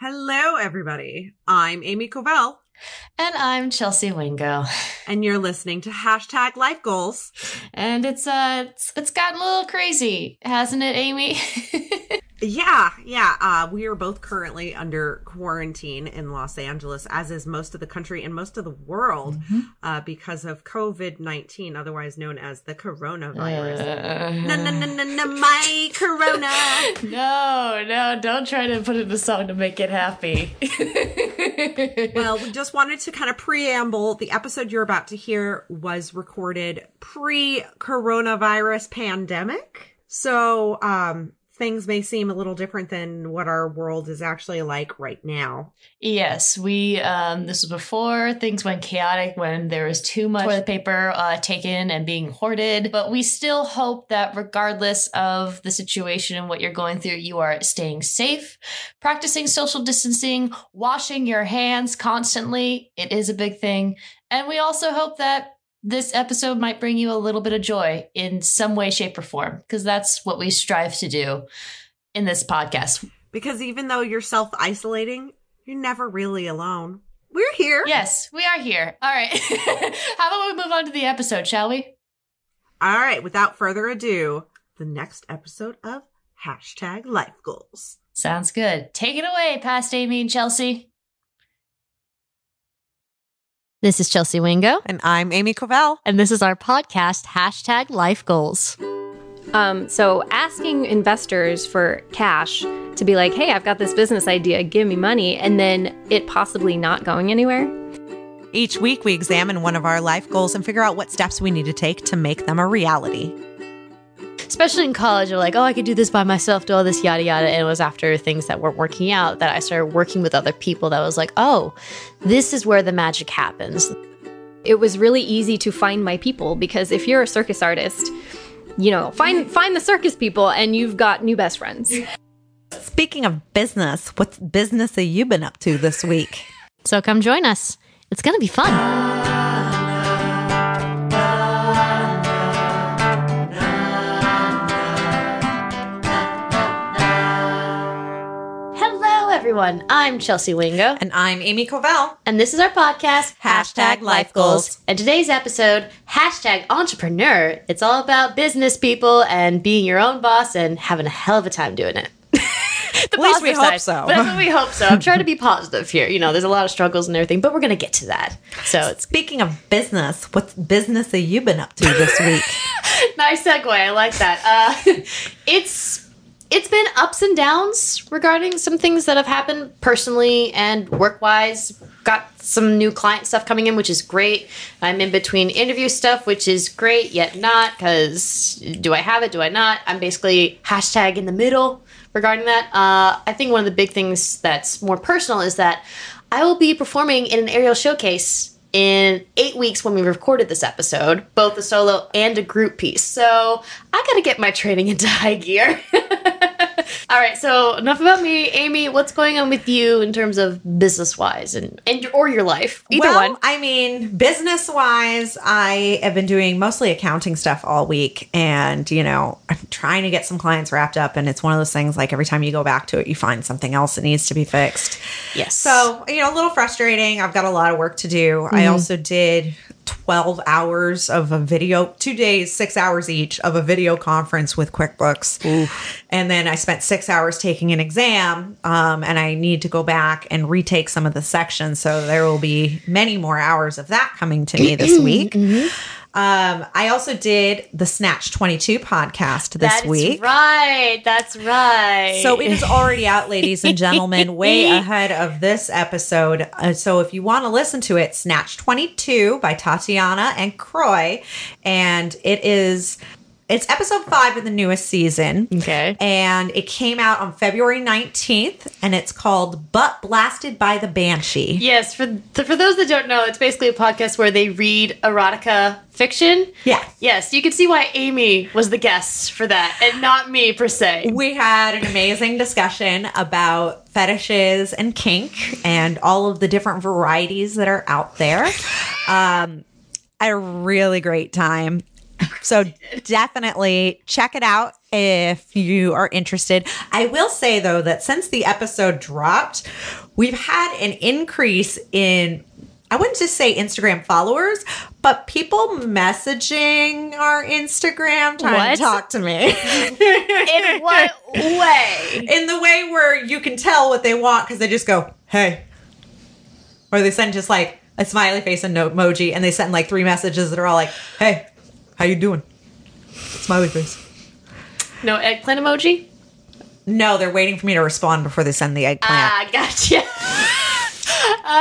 Hello, everybody. I'm Amy Covell, And I'm Chelsea Wingo. and you're listening to hashtag Life Goals. And it's uh it's, it's gotten a little crazy, hasn't it, Amy? Yeah, yeah. Uh, we are both currently under quarantine in Los Angeles, as is most of the country and most of the world, uh, because of COVID 19, otherwise known as the coronavirus. Uh, No, no, no, no, no, my corona. no, no, don't try to put it in a song to make it happy. well, we just wanted to kind of preamble. The episode you're about to hear was recorded pre coronavirus pandemic. So, um, things may seem a little different than what our world is actually like right now. yes, we um this was before things went chaotic when there was too much toilet paper uh taken and being hoarded. But we still hope that regardless of the situation and what you're going through, you are staying safe, practicing social distancing, washing your hands constantly. It is a big thing. And we also hope that this episode might bring you a little bit of joy in some way, shape, or form, because that's what we strive to do in this podcast. Because even though you're self isolating, you're never really alone. We're here. Yes, we are here. All right. How about we move on to the episode, shall we? All right. Without further ado, the next episode of hashtag Life Goals. Sounds good. Take it away, past Amy and Chelsea. This is Chelsea Wingo, And I'm Amy Covell. and this is our podcast, hashtag Life Goals. Um, so asking investors for cash to be like, hey, I've got this business idea, give me money, and then it possibly not going anywhere. Each week, we examine one of our life goals and figure out what steps we need to take to make them a reality. Especially in college, you're like, oh, I could do this by myself, do all this yada yada. And it was after things that weren't working out that I started working with other people that was like, oh, this is where the magic happens. It was really easy to find my people because if you're a circus artist, you know, find find the circus people and you've got new best friends. Speaking of business, what business have you been up to this week? So come join us. It's going to be fun. Everyone. I'm Chelsea Wingo, And I'm Amy Covell. and this is our podcast, Hashtag Life Goals. And today's episode, hashtag entrepreneur. It's all about business people and being your own boss and having a hell of a time doing it. At least we positive hope so. But that's what we hope so. I'm trying to be positive here. You know, there's a lot of struggles and everything, but we're going to get to that. So it's Speaking of business, what business have you been up to this week? nice segue. I like that. Uh, it's it's been ups and downs regarding some things that have happened personally and work wise. Got some new client stuff coming in, which is great. I'm in between interview stuff, which is great, yet not because do I have it? Do I not? I'm basically hashtag in the middle regarding that. Uh, I think one of the big things that's more personal is that I will be performing in an aerial showcase in eight weeks when we recorded this episode, both a solo and a group piece. So I gotta get my training into high gear. All right, so enough about me, Amy. What's going on with you in terms of business wise and and your, or your life? Either well, one. I mean, business wise, I have been doing mostly accounting stuff all week. And, you know, I'm trying to get some clients wrapped up. And it's one of those things like every time you go back to it, you find something else that needs to be fixed. Yes. So, you know, a little frustrating. I've got a lot of work to do. I mm-hmm. also did 12 hours of a video, two days, six hours each of a video conference with QuickBooks. And then I spent six hours taking an exam. Um, and I need to go back and retake some of the sections. So there will be many more hours of that coming to me this week. Um, I also did the Snatch 22 podcast this That's week. right. That's right. So it is already out, ladies and gentlemen, way ahead of this episode. Uh, so if you want to listen to it, Snatch 22 by Tatiana and Croy. And it is, it's episode five of the newest season. Okay. And it came out on February 19th and it's called Butt Blasted by the Banshee. Yes, for th- for those that don't know, it's basically a podcast where they read erotica fiction. Yeah. Yes, you can see why Amy was the guest for that, and not me per se. We had an amazing discussion about fetishes and kink and all of the different varieties that are out there. Um, I had a really great time. So definitely check it out. if you are interested. I will say though that since the episode dropped, we've had an increase in I wouldn't just say Instagram followers, but people messaging our Instagram trying What? to talk to me. In what way? in the way where you can tell what they want because they just go, hey. Or they send just like a smiley face and no emoji, and they send like three messages that are all like, hey, how you doing? Smiley face. No eggplant emoji? No, they're waiting for me to respond before they send the eggplant. Ah, gotcha.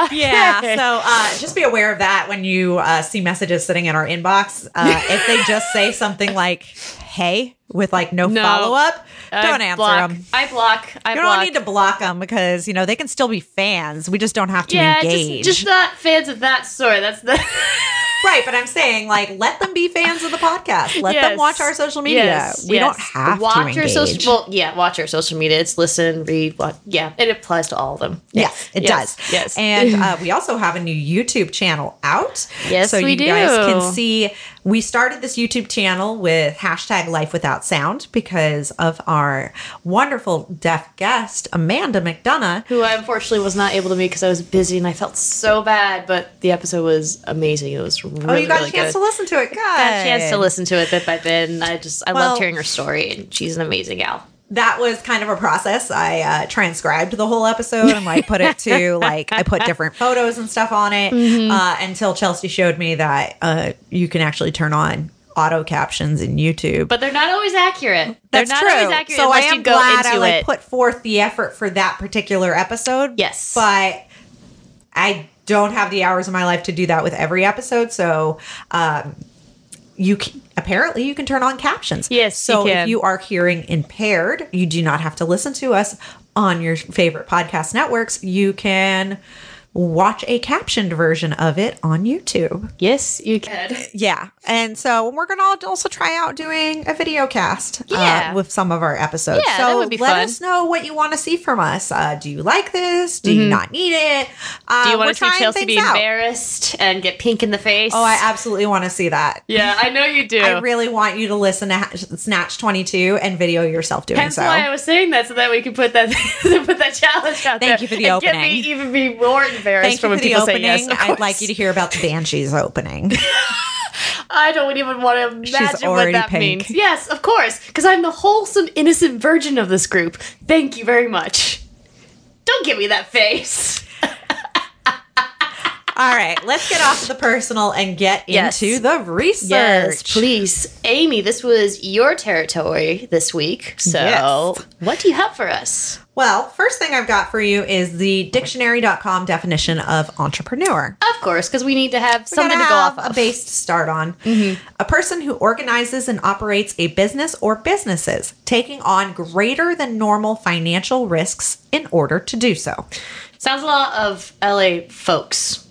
yeah, so uh, just be aware of that when you uh, see messages sitting in our inbox. Uh, if they just say something like, hey, with like no, No. follow up, don't I answer block. them. I block. I You block. don't need to block them because, you know, they can still be fans. We just don't have to yeah, engage. just, just not fans of that sort. That's the Right, but I'm saying like let them be fans of the podcast. Let them watch our social media. Yes, we don't have watch to your social. Well, yeah, watch our social media. It's listen, read, watch. Yeah, it applies to all of them. Yes, it Yes, does. yes. And uh, we also have a new YouTube channel out. Yes, so we you guys can see. We started this YouTube channel with hashtag Life Without Sound because of our wonderful deaf guest Amanda McDonough. Who I unfortunately was not able to meet because I was busy and I felt so bad. But the episode was amazing. It was really, Oh, you got really a chance good. to listen to it. Good. got a chance to listen to it bit by bit, and I just I Well- loved hearing her story, and she's an amazing gal. that was kind of a process. I uh, transcribed the whole episode and like put it to like I put different photos and stuff on it Mm-hmm. uh, until Chelsea showed me that uh, you can actually turn on auto captions in YouTube. But they're not always accurate. That's they're not true. always accurate so I am glad I like it. put forth the effort for that particular episode. Yes. but I don't have the hours of my life to do that with every episode. So. Um, you can, apparently you can turn on captions. Yes, you So if you are hearing impaired, you do not have to listen to us on your favorite podcast networks. You can watch a captioned version of it on YouTube. yes, you can. Yeah. And so we're going to also try out doing a video cast uh, Yeah. with some of our episodes. Yeah, so that would be let fun. us know what you want to see from us. Uh, do you like this? Do you not need it? Uh, Mm-hmm. Do you we're want to see Chelsea things be out. embarrassed and get pink in the face? Oh, I absolutely want to see that. yeah, I know you do. I really want you to listen to Snatch 22 and video yourself doing Hence so. why I was saying that so that we could put that put that challenge out there. Thank you for the and Get me even be more embarrassed Thank from when for the people opening. say yes. I'd like you to hear about the Banshees opening. I don't even want to imagine what that pink. means. Yes, of course, because I'm the wholesome, innocent virgin of this group. Thank you very much. Don't give me that face. All right, let's get off the personal and get Yes. into the research. Yes, please. Amy, this was your territory this week. So, Yes. what do you have for us? Well, first thing I've got for you is the dictionary.com definition of entrepreneur. Of course, because we need to have We something to go off of. A base to start on. Mm-hmm. A person who organizes and operates a business or businesses, taking on greater than normal financial risks in order to do so. Sounds a lot of LA folks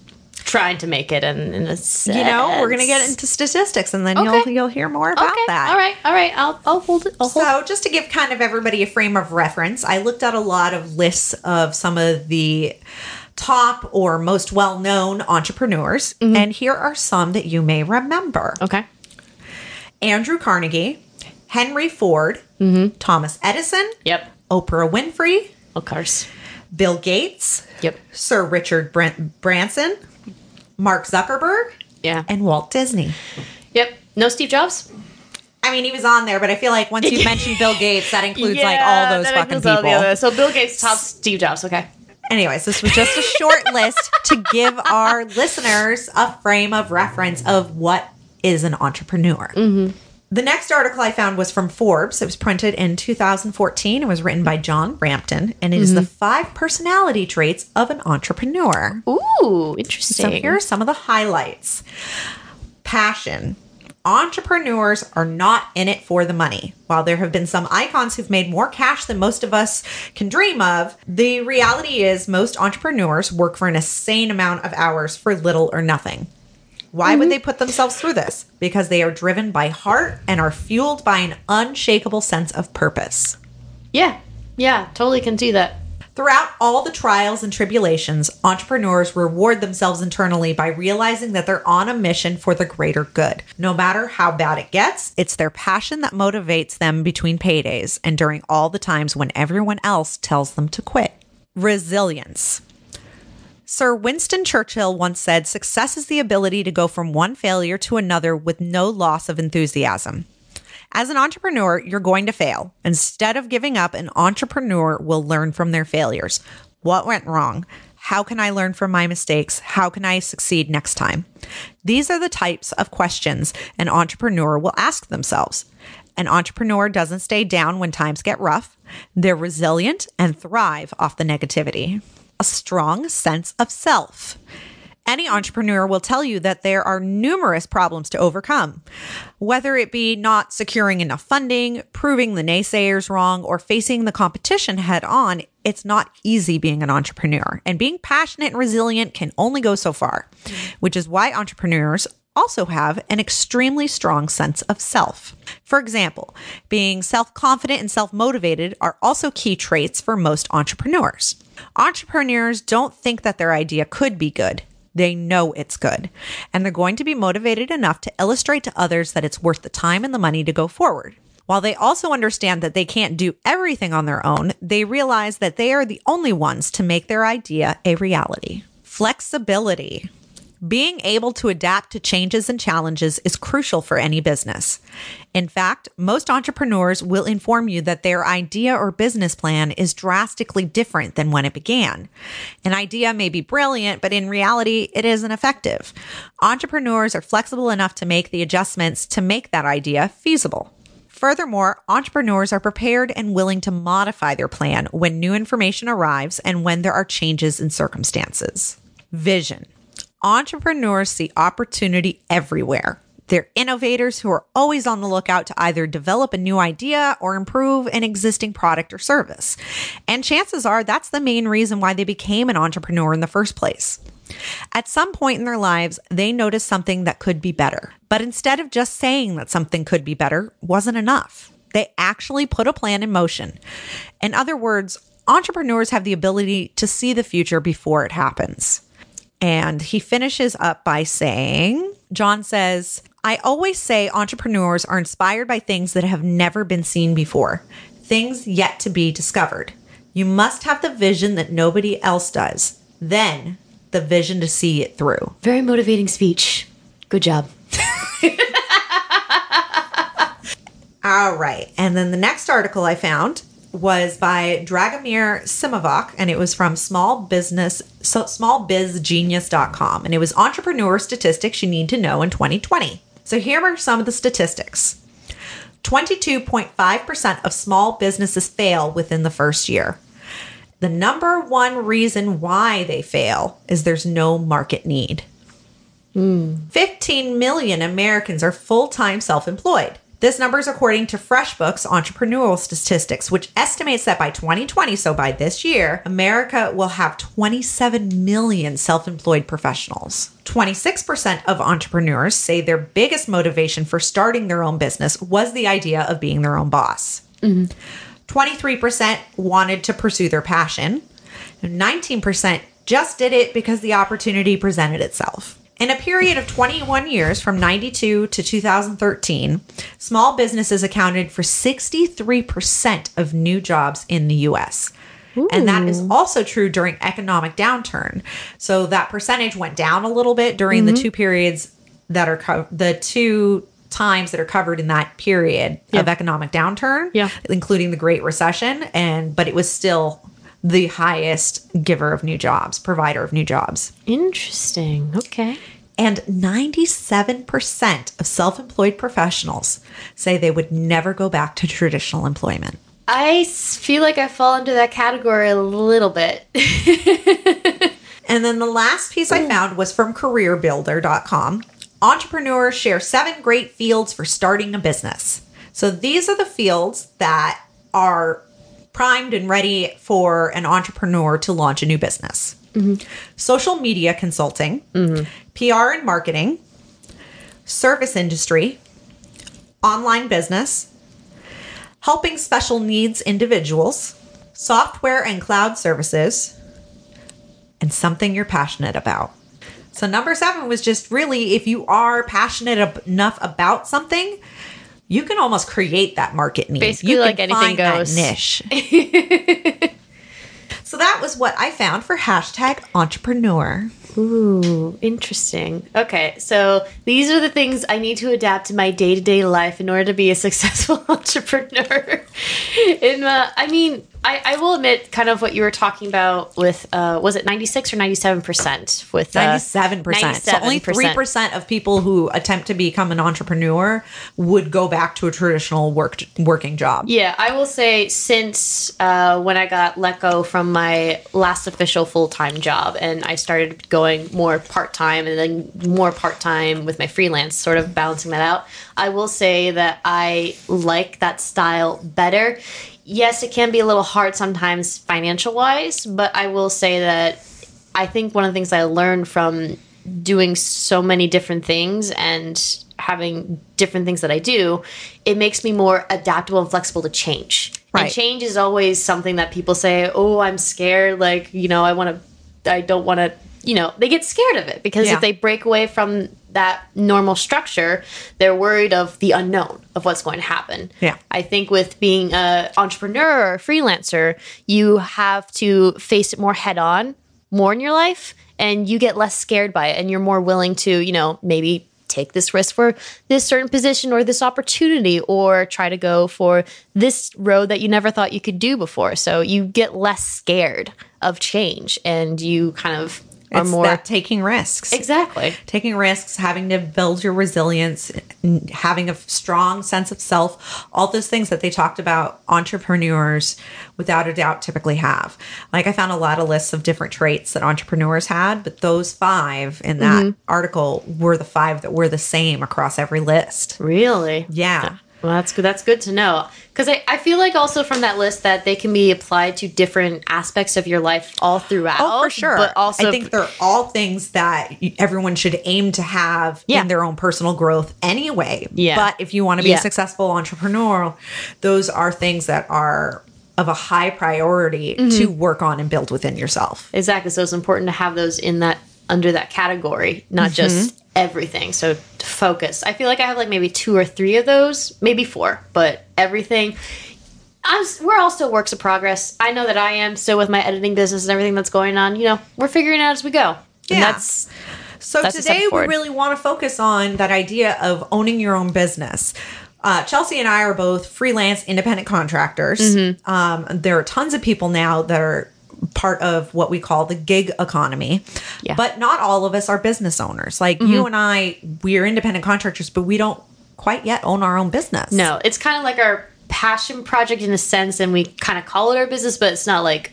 trying to make it in, in a sense. You know, we're gonna get into statistics, and then Okay. you'll you'll hear more about okay. that. All right, all right. I'll, I'll hold it. I'll hold So, just to give kind of everybody a frame of reference, I looked at a lot of lists of some of the top or most well known entrepreneurs, mm-hmm. and here are some that you may remember Okay. Andrew Carnegie, Henry Ford, mm-hmm. Thomas Edison, Yep. Oprah Winfrey, Of course. Bill Gates, Yep. Sir Richard Brent- Branson, Mark Zuckerberg, Yeah. and Walt Disney. Yep. No Steve Jobs? I mean, he was on there, but I feel like once you mention Bill Gates, that includes like all those fucking includes all the people. others. So Bill Gates top Steve Jobs. Okay. Anyways, this was just a short list to give our listeners a frame of reference of what is an entrepreneur. Mm-hmm. The next article I found was from Forbes. It was printed in 2014. It was written by John Rampton, and it is the mm-hmm. five personality traits of an entrepreneur. Ooh, interesting. So here are some of the highlights passion. Entrepreneurs are not in it for the money. While there have been some icons who've made more cash than most of us can dream of, the reality is most entrepreneurs work for an insane amount of hours for little or nothing. Why would mm-hmm. they put themselves through this? Because they are driven by heart and are fueled by an unshakable sense of purpose. Yeah. Yeah. Totally can see that. Throughout all the trials and tribulations, entrepreneurs reward themselves internally by realizing that they're on a mission for the greater good. No matter how bad it gets, it's their passion that motivates them between paydays and during all the times when everyone else tells them to quit. Resilience. Sir Winston Churchill once said, Success is the ability to go from one failure to another with no loss of enthusiasm. As an entrepreneur, you're going to fail. Instead of giving up, an entrepreneur will learn from their failures. What went wrong? How can I learn from my mistakes? How can I succeed next time? These are the types of questions an entrepreneur will ask themselves. An entrepreneur doesn't stay down when times get rough. They're resilient and thrive off the negativity. A strong sense of self. Any entrepreneur will tell you that there are numerous problems to overcome, whether it be not securing enough funding, proving the naysayers wrong, or facing the competition head on. It's not easy being an entrepreneur, and being passionate and resilient can only go so far, which is why entrepreneurs also have an extremely strong sense of self. For example, being self confident and self motivated are also key traits for most entrepreneurs. Entrepreneurs don't think that their idea could be good. They know it's good, and they're going to be motivated enough to illustrate to others that it's worth the time and the money to go forward. While they also understand that they can't do everything on their own, they realize that they are the only ones to make their idea a reality. Flexibility. Being able to adapt to changes and challenges is crucial for any business. In fact, most entrepreneurs will inform you that their idea or business plan is drastically different than when it began. An idea may be brilliant, but in reality, it isn't effective. Entrepreneurs are flexible enough to make the adjustments to make that idea feasible. Furthermore, entrepreneurs are prepared and willing to modify their plan when new information arrives and when there are changes in circumstances. Vision. Entrepreneurs see opportunity everywhere. They're innovators who are always on the lookout to either develop a new idea or improve an existing product or service. And chances are that's the main reason why they became an entrepreneur in the first place. At some point in their lives, they noticed something that could be better. But instead of just saying that something could be better, wasn't enough. They actually put a plan in motion. In other words, entrepreneurs have the ability to see the future before it happens. And he finishes up by saying, John says, I always say entrepreneurs are inspired by things that have never been seen before, things yet to be discovered. You must have the vision that nobody else does, then the vision to see it through. Very motivating speech. Good job. All right. And then the next article I found was by Dragomir Simovic, and it was from small business, so smallbizgenius.com. And it was entrepreneur statistics you need to know in 2020. So here are some of the statistics 22.5% of small businesses fail within the first year. The number one reason why they fail is there's no market need. Hmm. 15 million Americans are full time self employed. This number is according to FreshBooks entrepreneurial statistics, which estimates that by 2020, so by this year, America will have 27 million self employed professionals. 26% of entrepreneurs say their biggest motivation for starting their own business was the idea of being their own boss. 23% wanted to pursue their passion. 19% just did it because the opportunity presented itself. In a period of 21 years from 92 to 2013, small businesses accounted for 63% of new jobs in the US. And that is also true during economic downturn. So that percentage went down a little bit during the mm-hmm. two periods that are co- the two times that are covered in that period of economic downturn, Yeah. including the Great Recession and but it was still the highest giver of new jobs, provider of new jobs. Interesting. Okay. And 97% of self employed professionals say they would never go back to traditional employment. I feel like I fall into that category a little bit. And then the last piece I found was from careerbuilder.com. Entrepreneurs share seven great fields for starting a business. So these are the fields that are primed and ready for an entrepreneur to launch a new business social media consulting, PR and marketing, service industry, online business, helping special needs individuals, software and cloud services, and something you're passionate about. So, number seven was just really if you are passionate enough about something, you can almost create that market need. Basically, you like anything goes. niche. so, that was what I found for hashtag entrepreneur. Ooh, interesting. Okay, so these are the things I need to adapt to my day to day life in order to be a successful entrepreneur. in, uh, I mean, I, I will admit, kind of what you were talking about with, uh, was it ninety six or ninety seven percent? With uh, Ninety-seven percent. So only three 97%. percent of people who attempt to become an entrepreneur would go back to a traditional work working job. Yeah, I will say since uh, when I got let go from my last official full time job and I started going more part time and then more part time with my freelance, sort of balancing that out, I will say that I like that style better. Yes, it can be a little hard sometimes financial wise, but I will say that I think one of the things I learned from doing so many different things and having different things that I do, it makes me more adaptable and flexible to change. Right. And change is always something that people say, "Oh, I'm scared." Like, you know, I want to, I don't want to. You know, they get scared of it because Yeah. if they break away from that normal structure, they're worried of the unknown of what's going to happen. Yeah. I think with being an entrepreneur or a freelancer, you have to face it more head on, more in your life, and you get less scared by it, and you're more willing to, you know, maybe take this risk for this certain position or this opportunity, or try to go for this road that you never thought you could do before. So you get less scared of change, and you kind of It's more that taking risks. exactly. taking risks, having to build your resilience, having a strong sense of self, all those things that they talked about entrepreneurs without a doubt typically have. Like I found a lot of lists of different traits that entrepreneurs had, but those five in that mm-hmm. article were the five that were the same across every list. Really? Yeah. Well, that's good. That's good to know. Because I, I feel like also from that list that they can be applied to different aspects of your life all throughout. Oh, for sure. But also, I think they're all things that everyone should aim to have Yeah. in their own personal growth anyway. Yeah. But if you want to be Yeah. a successful entrepreneur, those are things that are of a high priority Mm-hmm. to work on and build within yourself. exactly. So it's important to have those in that under that category, not Mm-hmm. just everything. So to focus. I feel like I have like maybe two or three of those, maybe four, but everything. I'm, we're all still works of progress. I know that I am. So with my editing business and everything that's going on, you know, we're figuring it out as we go. And Yeah. that's So That's today we really want to focus on that idea of owning your own business. Uh, Chelsea and I are both freelance independent contractors. Mm-hmm. Um, there are tons of people now that are part of what we call the gig economy. Yeah. Mm-hmm. But not all of us are business owners. Like you and I, we're independent contractors, but we don't quite yet own our own business. No, it's kind of like our passion project in a sense, and we kind of call it our business, but it's not like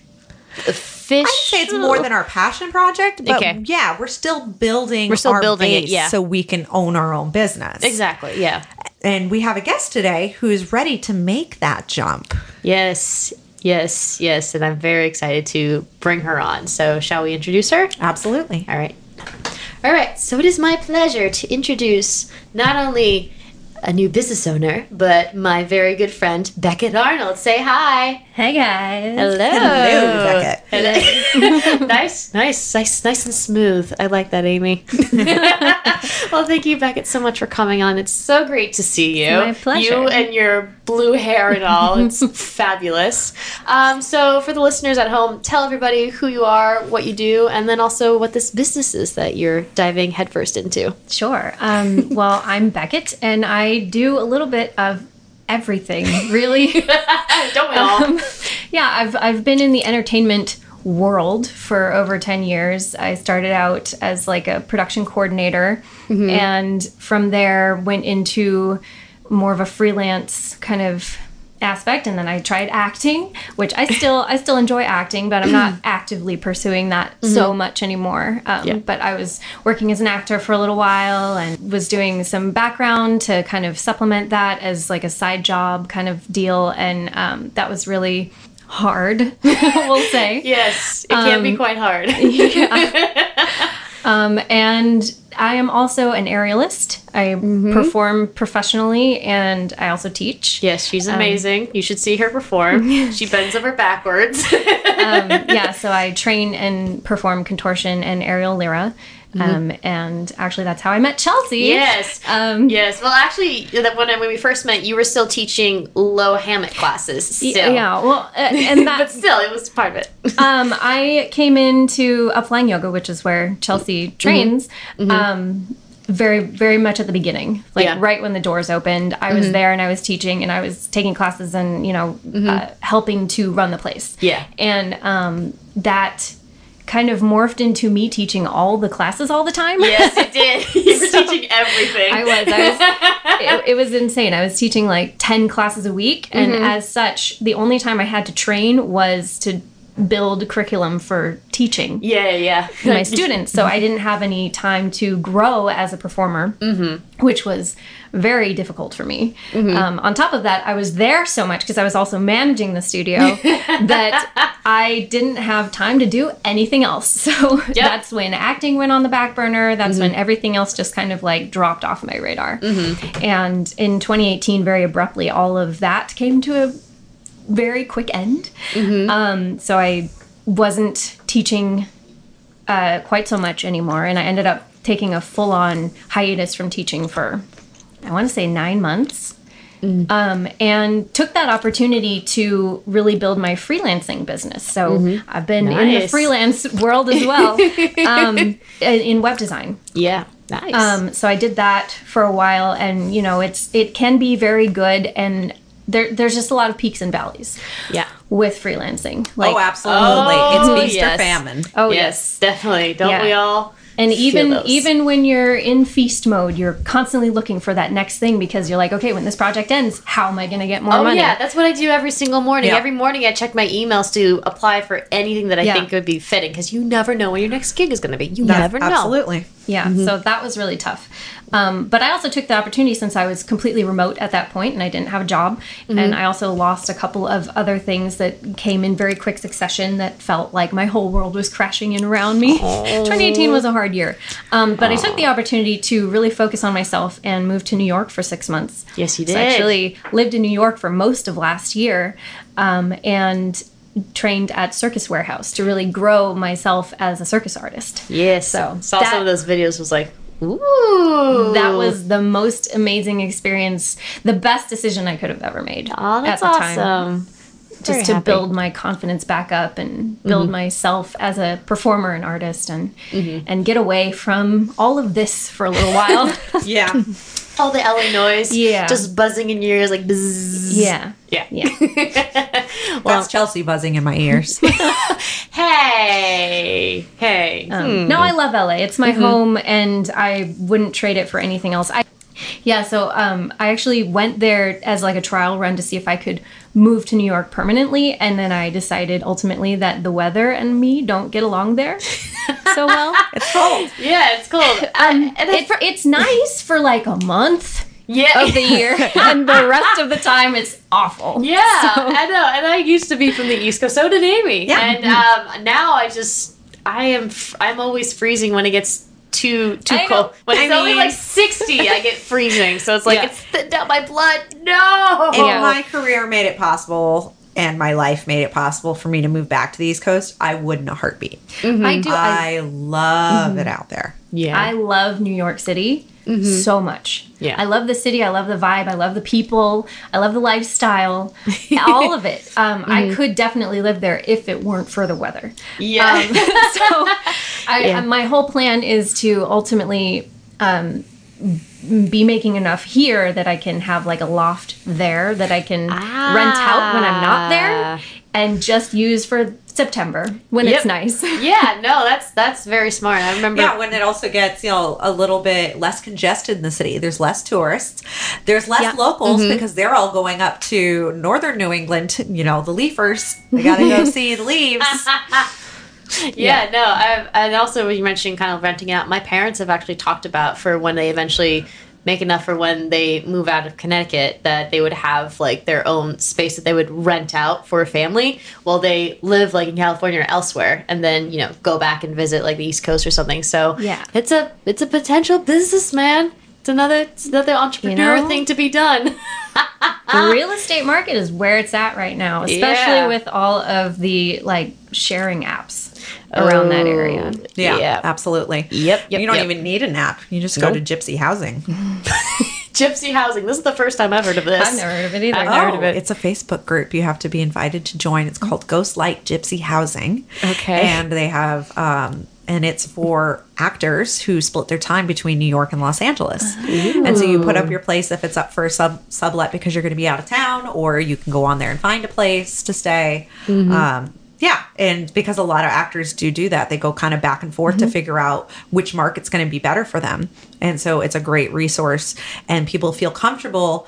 Fish. I'd say it's more than our passion project, but Okay. yeah, we're still building. We're still our building it, yeah. so we can own our own business. exactly. Yeah. And we have a guest today who is ready to make that jump. Yes. Yes. Yes. And I'm very excited to bring her on. So, shall we introduce her? Absolutely. All right. All right. So, it is my pleasure to introduce not only a new business owner, but my very good friend, Beckett Arnold. Say hi. Hey guys. Hello. Hello, Beckett. Hello. nice, nice, nice, nice and smooth. I like that, Amy. well, thank you, Beckett, so much for coming on. It's so great to see you. My pleasure. You and your blue hair and all. It's fabulous. Um, so, for the listeners at home, tell everybody who you are, what you do, and then also what this business is that you're diving headfirst into. Sure. Um, well, I'm Beckett, and I do a little bit of everything, really. Don't we all? Um, yeah, I've I've been in the entertainment world for over 10 years. I started out as like a production coordinator and from there went into more of a freelance kind of aspect and then I tried acting, which I still I still enjoy acting, but I'm not actively pursuing that so much anymore. Um, Yeah. but I was working as an actor for a little while and was doing some background to kind of supplement that as like a side job kind of deal and um, that was really hard we'll say yes, it can be quite hard. Um, and I am also an aerialist. I perform professionally and I also teach. Yes, she's amazing. you should see her perform. she bends over backwards. Um, yeah, so I train and perform contortion and aerial lyra. Um, and actually, that's how I met Chelsea. yes. Um, yes. Well, actually, that when, when we first met, you were still teaching low hammock classes. Still. Yeah, well, uh, and but still, it was part of it. um, I came into Upflying Yoga, which is where Chelsea trains, um, very, very much at the beginning, like Yeah. right when the doors opened. I was there and I was teaching and I was taking classes and you know uh, helping to run the place. Yeah. and um, that kind of morphed into me teaching all the classes all the time. yes, it did. you were teaching everything. I was. I was. It, it was insane. I was teaching like ten classes a week, and Mm-hmm. as such, the only time I had to train was to build curriculum for teaching Yeah, yeah. my students. So I didn't have any time to grow as a performer, mm-hmm. which was very difficult for me. Mm-hmm. Um, on top of that, I was there so much because I was also managing the studio that I didn't have time to do anything else. So that's when acting went on the back burner. That's when mm-hmm. everything else just kind of like dropped off my radar. And in 2018, very abruptly, all of that came to a very quick end. Um, so I wasn't teaching uh, quite so much anymore, and I ended up taking a full on hiatus from teaching for, I want to say, nine months. Um, and took that opportunity to really build my freelancing business. So I've been in the freelance world as well um, in- in web design. Yeah. Nice. Um, so I did that for a while, and you know, it's it can be very good, and there there's just a lot of peaks and valleys yeah. with freelancing. Oh, like, oh, absolutely. Oh, it's feast yes. or famine. oh yes, definitely. Don't Yeah. we all? And feel even those? even when you're in feast mode, you're constantly looking for that next thing because you're like, okay, when this project ends, how am I going to get more Oh money? yeah, that's what I do every single morning. Yeah. Every morning I check my emails to apply for anything that I Yeah. think would be fitting because you never know when your next gig is going to be. You That's- never know. Absolutely. Yeah, Mm-hmm. so that was really tough. Um, but I also took the opportunity since I was completely remote at that point and I didn't have a job. Mm-hmm. And I also lost a couple of other things that came in very quick succession that felt like my whole world was crashing in around me. 2018 was a hard year. Um, but I took the opportunity to really focus on myself and moved to New York for six months. Yes, you So did. I actually lived in New York for most of last year um, and trained at Circus Warehouse to really grow myself as a circus artist. Yes. So, saw that- some of those videos. Was like, ooh, That was the most amazing experience, the best decision I could have ever made. Oh, that's at the time. Awesome. Very Just to happy. build my confidence back up and build Mm-hmm. myself as a performer and artist and and get away from all of this for a little while. Yeah. all the LA noise. Yeah. just buzzing in your ears like. Bzzz. yeah. Yeah. Yeah. That's Chelsea buzzing in my ears. Hey, hey. Um, No, I love LA. It's my home, and I wouldn't trade it for anything else. I, yeah, so um, I actually went there as like a trial run to see if I could move to New York permanently, and then I decided ultimately that the weather and me don't get along there so well. it's cold. yeah, it's cold. Um, and it, it's nice for like a month yeah, of the year, and the rest of the time it's awful. Yeah, I know. And I used to be from the East Coast. So did Amy. Yeah. And um, now I just, I am, f- I'm always freezing when it gets too too I know. cold. When I it's only mean- like 60, I get freezing. So it's like Yeah. it's thinned out my blood. No. Well, Yeah. my career made it possible and my life made it possible for me to move back to the East Coast. I would in a heartbeat. Mm-hmm. I do. I, I love mm-hmm. it out there. Yeah. I love New York City so much. Yeah. I love the city. I love the vibe. I love the people. I love the lifestyle. all of it. Um, I could definitely live there if it weren't for the weather. yeah. Um, so, I, my whole plan is to ultimately um, be making enough here that I can have like a loft there that I can rent out when I'm not there and just use for September when Yep. it's nice. yeah. No, that's that's very smart. I remember. Yeah, when it also gets, you know, a little bit less congested in the city. There's less tourists. There's less Yeah. locals mm-hmm. because they're all going up to northern New England, you know, the leafers. They got to go see the leaves. Yeah, no, I've, and also when you mentioned kind of renting out, my parents have actually talked about for when they eventually make enough for when they move out of Connecticut that they would have like their own space that they would rent out for a family while they live like in California or elsewhere and then, you know, go back and visit like the East Coast or something. So Yeah. it's a it's a potential business, man. It's another it's another entrepreneur know? thing to be done. the real estate market is where it's at right now, especially Yeah. with all of the like sharing apps around that area. Yeah, absolutely. Yep, yep, you don't yep. even need an app. You just go to Gypsy Housing. Gypsy housing. This is the first time I've heard of this. I've never heard of it either. I've never heard of it. Oh, It's a Facebook group you have to be invited to join. It's called Ghost Light Gypsy Housing. Okay. And they have um and it's for actors who split their time between New York and Los Angeles. And so you put up your place if it's up for a sub sublet because you're going to be out of town, or you can go on there and find a place to stay. Um, yeah, and because a lot of actors do do that, they go kind of back and forth to figure out which market's going to be better for them. And so it's a great resource, and people feel comfortable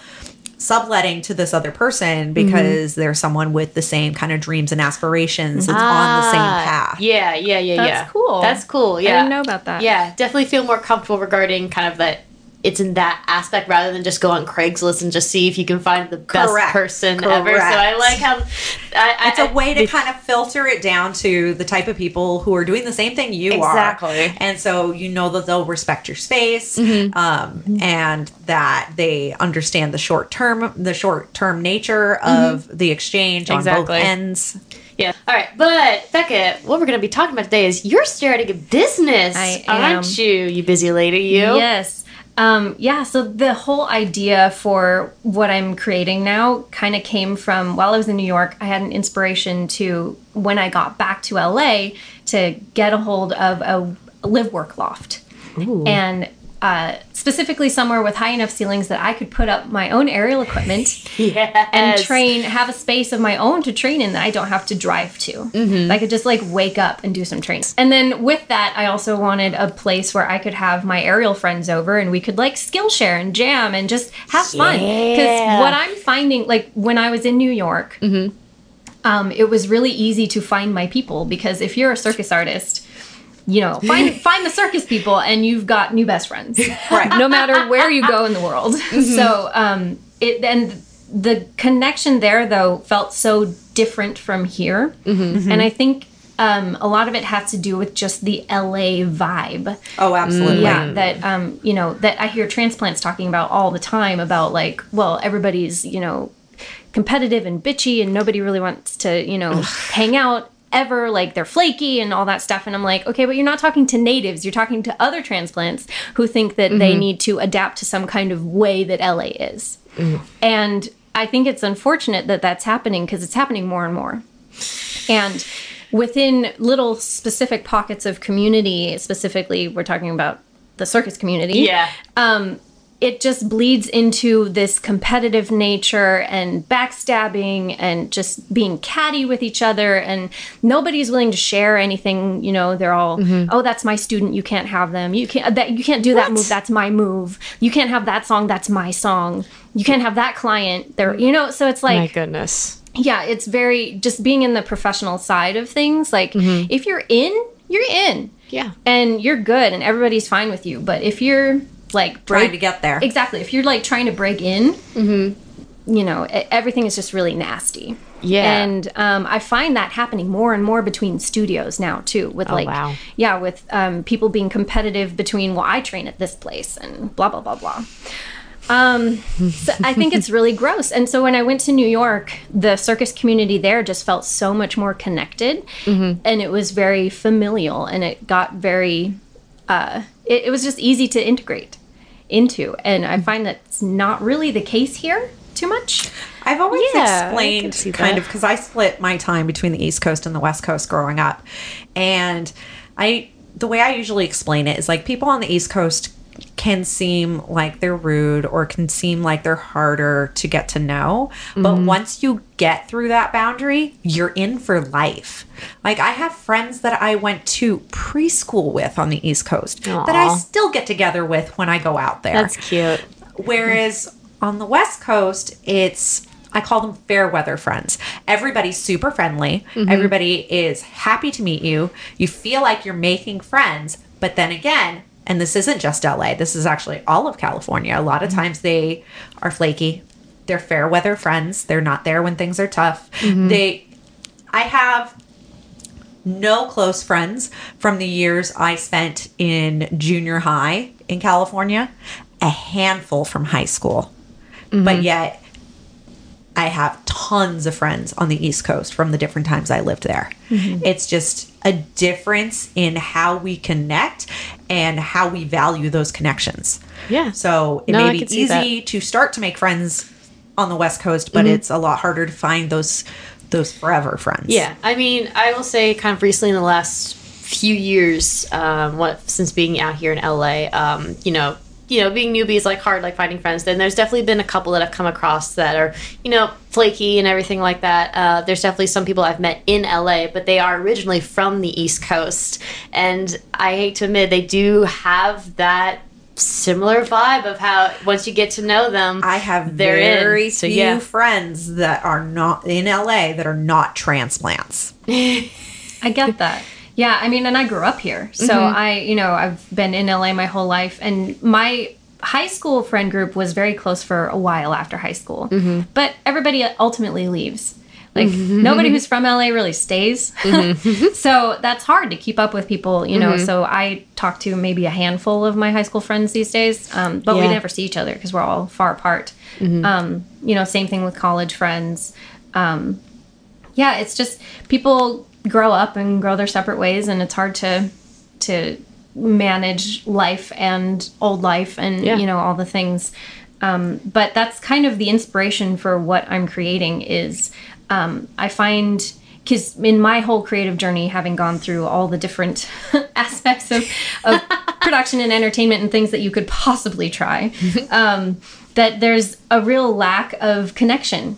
subletting to this other person because they're someone with the same kind of dreams and aspirations. It's on the same Ah, path. Yeah, yeah, yeah, That's yeah. cool. That's cool. Yeah. I didn't know about that. Yeah, definitely feel more comfortable regarding kind of that it's in that aspect rather than just go on Craigslist and just see if you can find the best Correct. person ever. So I like how I, I, It's a way to kind of filter it down to the type of people who are doing the same thing you Exactly. are. Exactly. And so you know that they'll respect your space Mm-hmm. um, and that they understand the short term the short term nature of the exchange on both Mm-hmm. Ends. Yeah. All right, but Becca, what we're going to be talking about today is you're starting a business, I aren't am. you? You busy lady, you. Yes. Um, yeah, so the whole idea for what I'm creating now kind of came from while I was in New York. I had an inspiration to when I got back to LA to get a hold of a live work loft. And uh, specifically somewhere with high enough ceilings that I could put up my own aerial equipment Yes. and train have a space of my own to train in that I don't have to drive to. I could just like wake up and do some training. And then with that, I also wanted a place where I could have my aerial friends over and we could like skill share and jam and just have fun. Because Yeah. what I'm finding, like when I was in New York, um, it was really easy to find my people because if you're a circus artist, you know, find find the circus people and you've got new best friends. Right. No matter where you go in the world. So um it and the connection there though felt so different from here. And I think um, a lot of it has to do with just the LA vibe. Oh, absolutely. Yeah, that um, you know, that I hear transplants talking about all the time about like, well, everybody's, you know, competitive and bitchy and nobody really wants to, you know, hang out ever like they're flaky and all that stuff and I'm like, okay, but you're not talking to natives, you're talking to other transplants who think that they need to adapt to some kind of way that LA is. And I think it's unfortunate that that's happening because it's happening more and more. And within little specific pockets of community, specifically, we're talking about the circus community. Yeah. Um, it just bleeds into this competitive nature and backstabbing and just being catty with each other and nobody's willing to share anything you know they're all mm-hmm. oh that's my student you can't have them you can't that you can't do that move that's my move you can't have that song that's my song you can't have that client there you know so it's like My goodness. yeah, it's very just being in the professional side of things. Like mm-hmm. if you're in, you're in. Yeah. And you're good and everybody's fine with you. But if you're like Trying break, to get there. exactly, if you're like trying to break in, you know, everything is just really nasty. Yeah. And um, I find that happening more and more between studios now too, with like, wow. yeah, with um, people being competitive between, well, I train at this place and blah blah blah blah. Um, so I think it's really gross. And so when I went to New York, the circus community there just felt so much more connected, and it was very familial, and it got very, uh, it, it was just easy to integrate into. And I mm. find that's not really the case here too much. I've always Yeah, explained kind that. of because I split my time between the East Coast and the West Coast growing up, and I the way I usually explain it is like people on the East Coast can seem like they're rude or can seem like they're harder to get to know, but Mm-hmm. once you get through that boundary, you're in for life. Like I have friends that I went to preschool with on the East Coast that I still get together with when I go out there. That's cute. Whereas on the West Coast, it's I call them fair weather friends. Everybody's super friendly. Everybody is happy to meet you. You feel like you're making friends, but then again, and this isn't just LA, this is actually all of California. A lot of mm-hmm. times they are flaky. They're fair weather friends. They're not there when things are tough. Mm-hmm. They I have no close friends from the years I spent in junior high in California, a handful from high school. But mm-hmm. yet I have tons of friends on the East Coast from the different times I lived there. It's just a difference in how we connect and how we value those connections. Yeah. So it No, may be easy to start to make friends on the West Coast, but it's a lot harder to find those those forever friends. Yeah, I mean, I will say, kind of recently in the last few years, um, what since being out here in LA, um, you know, you know, being newbie is like hard, like finding friends. Then there's definitely been a couple that I've come across that are, you know, flaky and everything like that. Uh, there's definitely some people I've met in LA, but they are originally from the East Coast, and I hate to admit they do have that similar vibe of how once you get to know them, I have they're in. very So, few yeah. friends that are not in LA that are not transplants. I get that. Yeah, I mean, and I grew up here. So mm-hmm. I, you know, I've been in LA my whole life. And my high school friend group was very close for a while after high school. Mm-hmm. But everybody ultimately leaves. Like, mm-hmm. nobody who's from LA really stays. so that's hard to keep up with people, you know. So I talk to maybe a handful of my high school friends these days. Um, but we never see each other because we're all far apart. Um, you know, same thing with college friends um, yeah it's just people grow up and grow their separate ways and it's hard to to manage life and old life and Yeah. you know all the things um, but that's kind of the inspiration for what i'm creating is um, i find because in my whole creative journey having gone through all the different aspects of, of production and entertainment and things that you could possibly try um, that there's a real lack of connection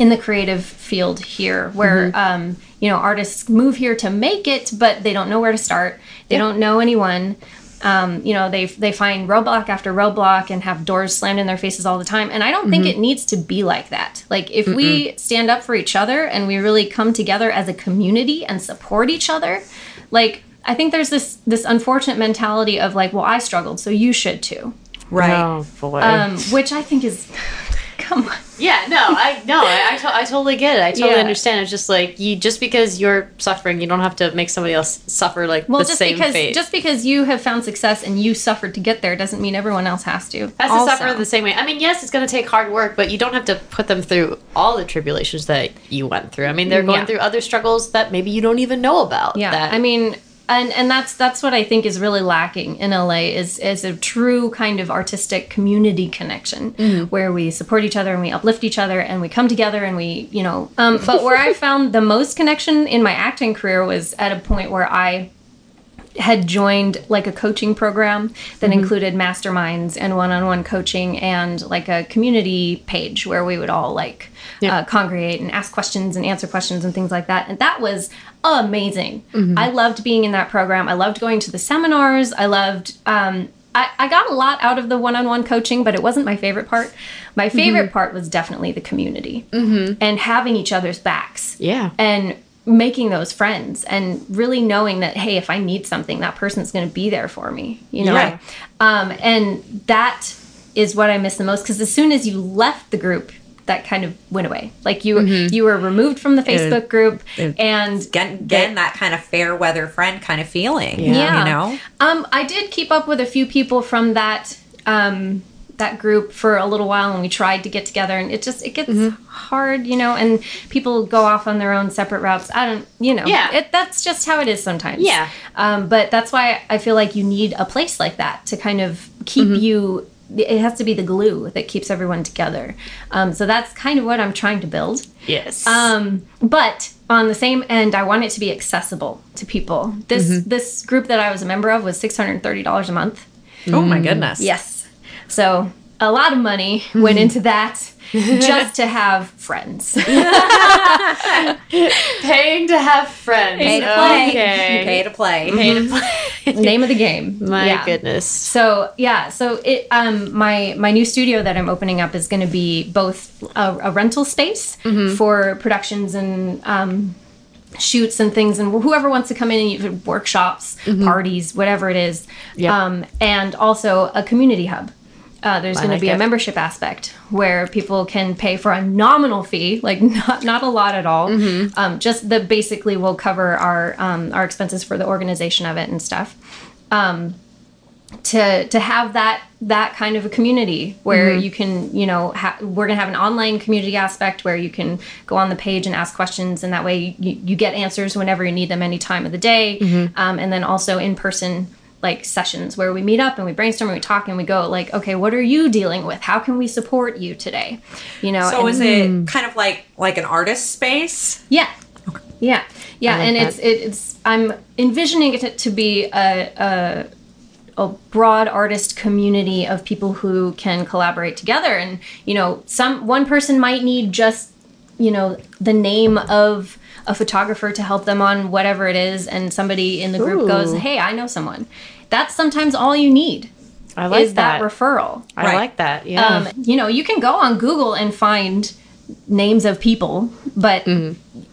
in the creative field here where um, you know artists move here to make it but they don't know where to start. They don't know anyone. Um, you know they they find roadblock after roadblock and have doors slammed in their faces all the time. And i don't think it needs to be like that. Like if we stand up for each other and we really come together as a community and support each other like i think there's this this unfortunate mentality of like well i struggled so you should too. Right. Oh boy. um, which i think is come on Yeah, no, I no, I I, to- I totally get it. I totally Yeah. understand. It's just like you just because you're suffering, you don't have to make somebody else suffer like Well, the just same because fate. just because you have found success and you suffered to get there doesn't mean everyone else has to. has to Also. suffer the same way. I mean, yes, it's going to take hard work, but you don't have to put them through all the tribulations that you went through. I mean, they're mm, going Yeah. through other struggles that maybe you don't even know about. Yeah, that, I mean, and and that's that's what I think is really lacking in LA is is a true kind of artistic community connection Mm-hmm. where we support each other and we uplift each other and we come together and we you know. Um, but where I found the most connection in my acting career was at a point where I had joined like a coaching program that included masterminds and one-on-one coaching and like a community page where we would all like uh, congregate and ask questions and answer questions and things like that and that was amazing. I loved being in that program. I loved going to the seminars. I loved um, I, I got a lot out of the one-on-one coaching but it wasn't my favorite part. My favorite part was definitely the community and having each other's backs yeah, and making those friends and really knowing that hey if i need something that person's going to be there for me you know? Yeah. um, and that is what i miss the most because as soon as you left the group that kind of went away like you you were removed from the facebook group and Getting, getting that kind of fair weather friend kind of feeling. yeah. You know? Um, I did keep up with a few people from that um, that group for a little while, and we tried to get together, and it just it gets Mm-hmm. hard, you know. And people go off on their own separate routes. I don't, you know. Yeah. It, that's just how it is sometimes. Yeah. Um, but that's why I feel like you need a place like that to kind of keep Mm-hmm. you. It has to be the glue that keeps everyone together. Um, so that's kind of what I'm trying to build. yes. Um, but on the same end, I want it to be accessible to people. This Mm-hmm. this group that I was a member of was six hundred thirty dollars a month. Oh my goodness. Yes, so a lot of money went into that just to have friends. Paying to have friends. Pay to play. Okay. Pay to play. Pay to play. Name of the game. My Yeah. goodness. So yeah, so it um my my new studio that I'm opening up is going to be both a, a rental space Mm-hmm. for productions and um shoots and things and whoever wants to come in and you workshops parties whatever it is Yeah. um, and also a community hub uh, there's going like to be it. a membership aspect where people can pay for a nominal fee like not, not a lot at all. Um, just that basically will cover our um, our expenses for the organization of it and stuff. Um, to to have that that kind of a community where you can you know ha- we're gonna have an online community aspect where you can go on the page and ask questions and that way you, you get answers whenever you need them any time of the day. Um, and then also in person like sessions where we meet up and we brainstorm and we talk and we go like okay what are you dealing with how can we support you today you know So and- is it kind of like like an artist space? yeah. Yeah. Yeah. like and that. it's it's I'm envisioning it to be a, a a broad artist community of people who can collaborate together and you know some one person might need just you know the name of a photographer to help them on whatever it is and somebody in the group goes hey i know someone that's sometimes all you need I like is that, that. referral I Right. like that. Yeah. um, you know, you can go on Google and find names of people, but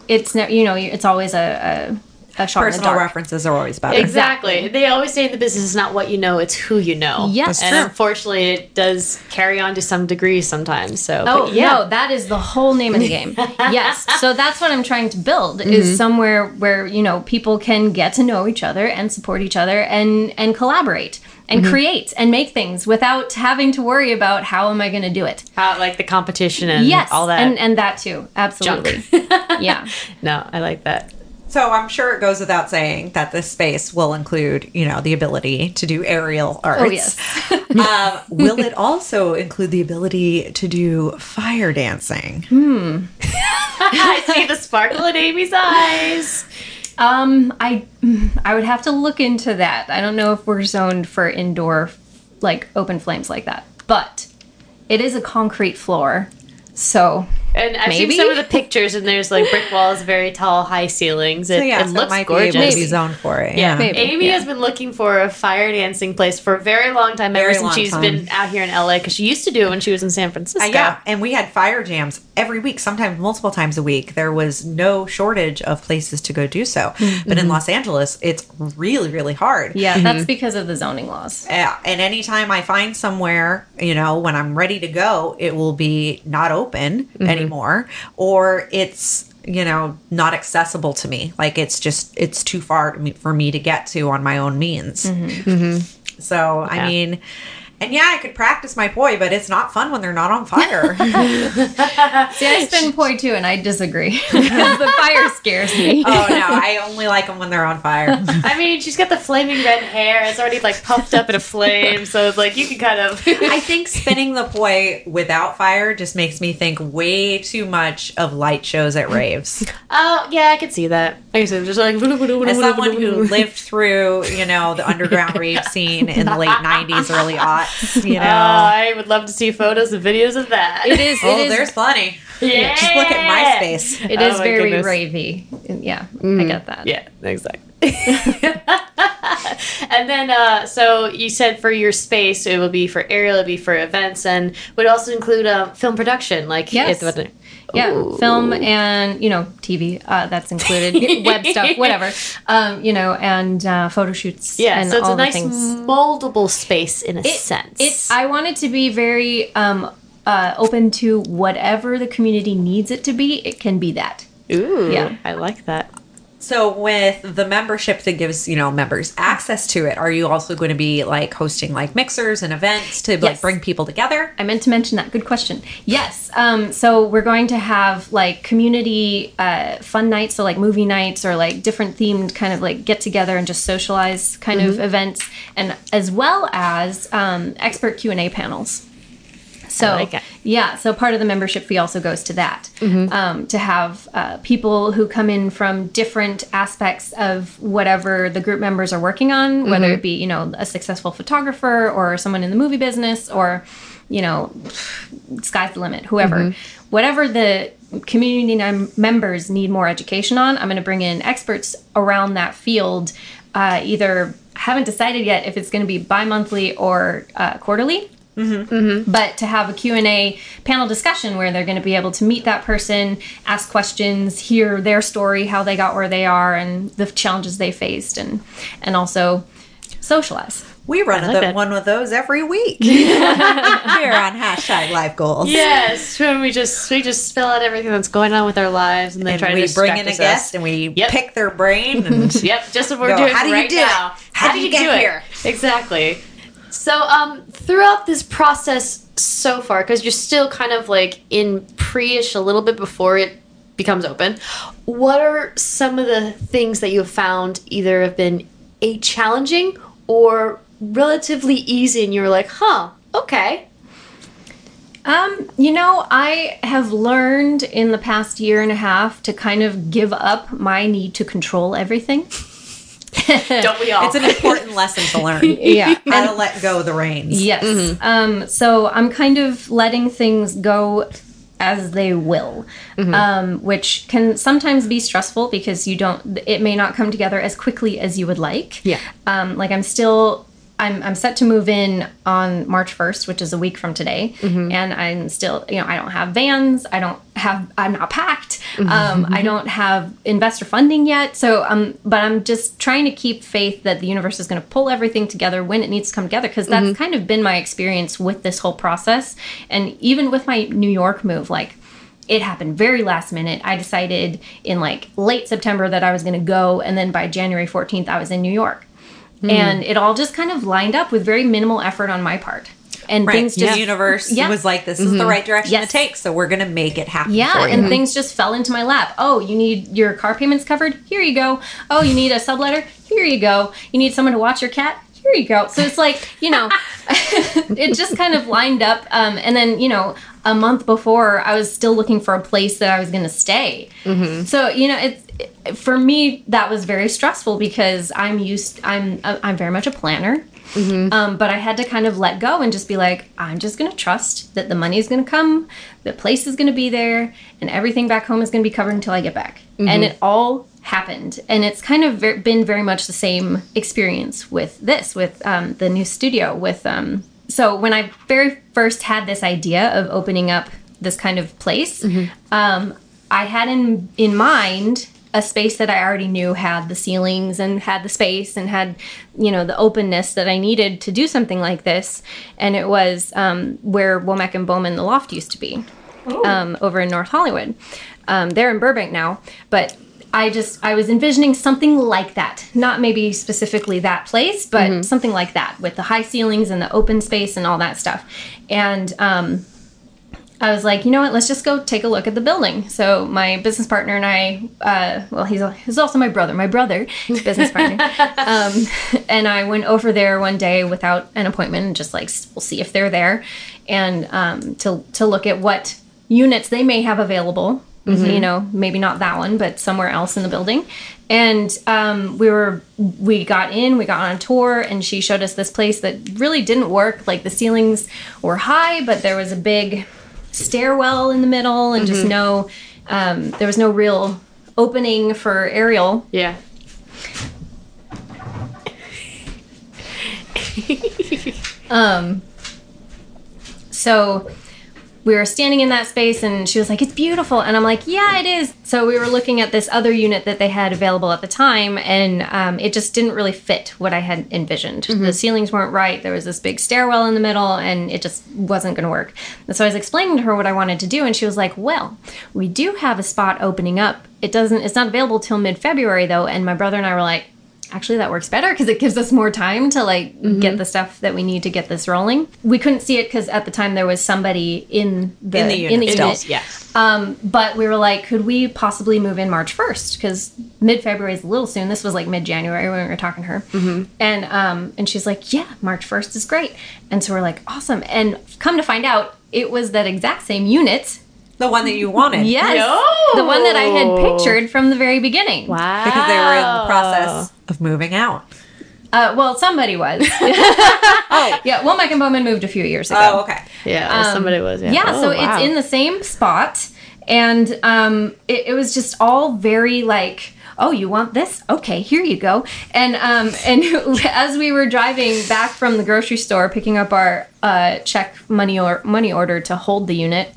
it's you know, it's always a a, a shot in the Personal references are always better. Exactly. Exactly. They always say in the business, it's not what you know, it's who you know. Yes. That's and true. unfortunately, it does carry on to some degree sometimes. So, Oh but yeah. no, that is the whole name of the game. yes, so that's what I'm trying to build is mm-hmm. somewhere where you know people can get to know each other and support each other and and collaborate and mm-hmm. create and make things without having to worry about how am I going to do it. How, like the competition and Yes, all that. and and that too, absolutely. yeah. no, I like that. So I'm sure it goes without saying that this space will include, you know, the ability to do aerial arts. Oh yes. um, will it also include the ability to do fire dancing? Hmm. I see the sparkle in Amy's eyes. Um, I I would have to look into that. I don't know if we're zoned for indoor, like open flames like that, but it is a concrete floor, so And I've Maybe? seen some of the pictures, and there's like brick walls, very tall, high ceilings. It, So yeah, it so looks it might gorgeous. be able to be zoned for it. Yeah, Yeah. Maybe, Amy yeah. has been looking for a fire dancing place for a very long time, Very ever since long she's time. been out here in LA because she used to do it when she was in San Francisco. Uh, yeah, and we had fire jams every week, sometimes multiple times a week. There was no shortage of places to go do so. But in mm-hmm. Los Angeles, it's really, really hard. yeah, mm-hmm. that's because of the zoning laws. Yeah, and anytime I find somewhere, you know, when I'm ready to go, it will be not open mm-hmm. anymore, Mm-hmm. or it's you know not accessible to me. Like it's just it's too far me, for me to get to on my own means. Mm-hmm. Mm-hmm. So I mean. And yeah, I could practice my poi, but it's not fun when they're not on fire. See, I spin poi too, and I disagree. the fire scares me. oh no, I only like them when they're on fire. I mean, she's got the flaming red hair. It's already like puffed up in a flame, so it's like you can kind of. I think spinning the poi without fire just makes me think way too much of light shows at raves. oh yeah, I could see that. I can see just like As someone who lived through, you know, the underground rave scene in the late '90s, early aughts, you know. Oh, I would love to see photos and videos of that. It is. oh, it is. there's plenty. Yeah. Just look at MySpace. It Oh is my very goodness. ravey. Yeah, I get that. Yeah, exactly. and then, uh, so you said for your space, it will be for aerial, it would be for events, and would also include uh, film production, like Yes. it- Yeah, Ooh. film and you know TV uh, that's included, web stuff, whatever. Um, you know, and uh, photo shoots. Yeah, and so it's a nice things. moldable space in a It- sense. It, I want it to be very um, uh, open to whatever the community needs it to be. It can be that. Ooh, Yeah. I like that. So with the membership that gives, you know, members access to it, are you also going to be like hosting like mixers and events to like Yes. bring people together? I meant to mention that. Good question. Yes. Um, so we're going to have like community uh, fun nights, so like movie nights or like different themed kind of like get together and just socialize kind of events, and as well as um, expert Q and A panels. So like yeah, so part of the membership fee also goes to that um, to have uh, people who come in from different aspects of whatever the group members are working on, whether it be you know a successful photographer or someone in the movie business or you know sky's the limit, whoever, whatever the community members need more education on. I'm going to bring in experts around that field, uh, either haven't decided yet if it's going to be bi-monthly or uh, quarterly Mm-hmm. Mm-hmm. but to have a q&a panel discussion where they're going to be able to meet that person ask questions hear their story how they got where they are and the challenges they faced and and also socialize We run like the, one of those every week here on hashtag life goals. Yes, when we just we just spill out everything that's going on with our lives, and they And try to we bring in a us. guest and we Yep. pick their brain and Yep, just what we're Go, doing "How do you right do it? now. How do you get do it? here?" Exactly. So, um, throughout this process so far, because you're still kind of like in pre-ish a little bit before it becomes open, what are some of the things that you have found either have been a challenging or relatively easy, and you're like, huh, okay, Um, you know, I have learned in the past year and a half to kind of give up my need to control everything. don't we all? it's an important lesson to learn. Yeah. How to let go of the reins. Yes. Um, so I'm kind of letting things go as they will, um, which can sometimes be stressful because you don't, it may not come together as quickly as you would like. Yeah. Um, like I'm still, I'm, I'm set to move in on March 1st, which is a week from today. And I'm still, you know, I don't have vans. I don't have, I'm not packed. Um, I don't have investor funding yet. So, um, but I'm just trying to keep faith that the universe is going to pull everything together when it needs to come together. Cause that's kind of been my experience with this whole process. And even with my New York move, like, it happened very last minute. I decided in like late September that I was going to go, and then by January 14th, I was in New York. And it all just kind of lined up with very minimal effort on my part. And Right. things just the universe Yeah. was like, this is the right direction Yes. to take, so we're going to make it happen. Yeah, for you. and things just fell into my lap. Oh, you need your car payments covered? Here you go. Oh, you need a subletter? Here you go. You need someone to watch your cat? Here you go. So it's like, you know, it just kind of lined up. Um, and then, you know, a month before, I was still looking for a place that I was going to stay. So, you know, it's it, for me that was very stressful because I'm used I'm I'm very much a planner. Um, but I had to kind of let go and just be like, I'm just going to trust that the money is going to come, the place is going to be there, and everything back home is going to be covered until I get back. And it all happened. And it's kind of ver- been very much the same experience with this, with um, the new studio. With um, so when I very first had this idea of opening up this kind of place, um, I had in in mind a space that I already knew had the ceilings and had the space and had, you know, the openness that I needed to do something like this. And it was um, where Womack and Bowman, the loft used to be, um, over in North Hollywood. Um, they're in Burbank now, but I just I was envisioning something like that, not maybe specifically that place, but something like that with the high ceilings and the open space and all that stuff. And um, I was like, you know what? Let's just go take a look at the building. So my business partner and I, uh, well, he's he's also my brother, my brother, business partner, um, and I went over there one day without an appointment, and just like we'll see if they're there, and um, to to look at what units they may have available. You know, maybe not that one, but somewhere else in the building. And um, we were we got in, we got on a tour, and she showed us this place that really didn't work. Like the ceilings were high, but there was a big stairwell in the middle and just no um, there was no real opening for aerial. yeah. Um, so we were standing in that space and she was like, It's beautiful. And I'm like, Yeah, it is. So we were looking at this other unit that they had available at the time, and um, it just didn't really fit what I had envisioned. The ceilings weren't right. There was this big stairwell in the middle, and it just wasn't going to work. And so I was explaining to her what I wanted to do, and she was like, Well, we do have a spot opening up. It doesn't, it's not available till mid February, though. And my brother and I were like, actually that works better because it gives us more time to like get the stuff that we need to get this rolling. We couldn't see it because at the time there was somebody in the In the unit still, unit. Yeah. um, but we were like could we possibly move in march 1st because mid-february is a little soon. This was like mid-january when we were talking to her. And um, and she's like yeah march 1st is great. And so we're like awesome. And come to find out it was that exact same unit. The one that you wanted. yes. No. the one that i had pictured from the very beginning. Wow. Because they were in the process of moving out. Uh, well, somebody was. oh, yeah. Womack and Bowman moved a few years ago. Oh, okay. Yeah, somebody was. Yeah. Yeah, Oh, so wow. it's in the same spot, and um, it, it was just all very like oh you want this okay here you go and um, and as we were driving back from the grocery store picking up our uh, check money or money order to hold the unit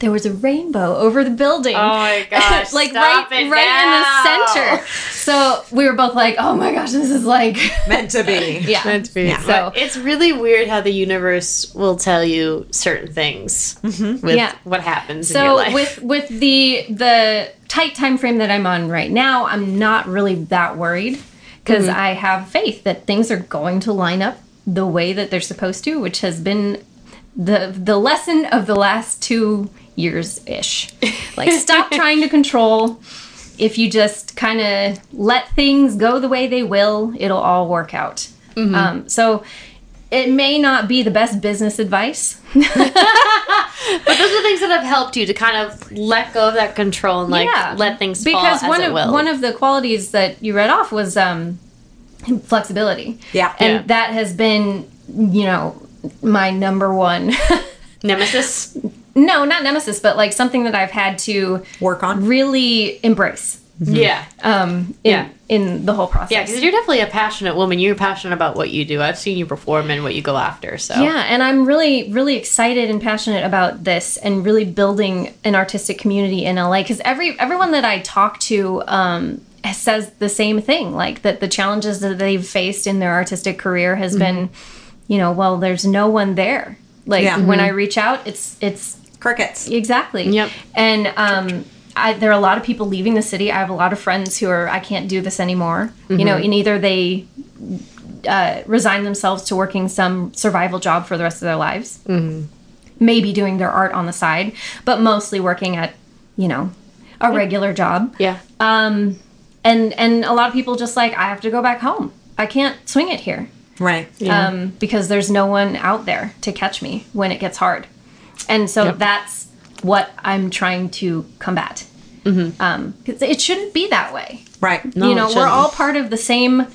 there was a rainbow over the building Oh my gosh, like stop right it right now. in the center so we were both like oh my gosh this is like Meant to be. yeah Meant to be. Yeah. so It's really weird how the universe will tell you certain things with Yeah. what happens in your so life. with with the the tight time frame that i'm on right now i'm not really that worried because Mm-hmm. i have faith that things are going to line up the way that they're supposed to which has been the the lesson of the last two years ish like stop trying to control. If you just kind of let things go the way they will it'll all work out. Mm-hmm. um, so it may not be the best business advice. But those are the things that have helped you to kind of let go of that control and like let things fall because as one of one of the qualities that you read off was um flexibility. Yeah. and Yeah. that has been you know my number one Nemesis. no not nemesis but like something that i've had to Work on. really embrace Yeah. um in, Yeah. in the whole process Yeah, because you're definitely a passionate woman. You're passionate about what you do. I've seen you perform and what you go after. So Yeah, and I'm really, really excited and passionate about this, and really building an artistic community in LA. Because every everyone that I talk to um, says the same thing, like that the challenges that they've faced in their artistic career has been, you know, well, there's no one there. Like Yeah. when I reach out, it's it's Crickets. Exactly. Yep. And um, I, there are a lot of people leaving the city. I have a lot of friends who are, I can't do this anymore. You know, and either they uh, resign themselves to working some survival job for the rest of their lives, maybe doing their art on the side, but mostly working at, you know, a regular job. Yeah. Um, and and a lot of people just like I have to go back home. I can't swing it here Right. um, because there's no one out there to catch me when it gets hard. And so Yep. that's what I'm trying to combat. Um, 'cause it shouldn't be that way. Right. No, you know, we're all part of the same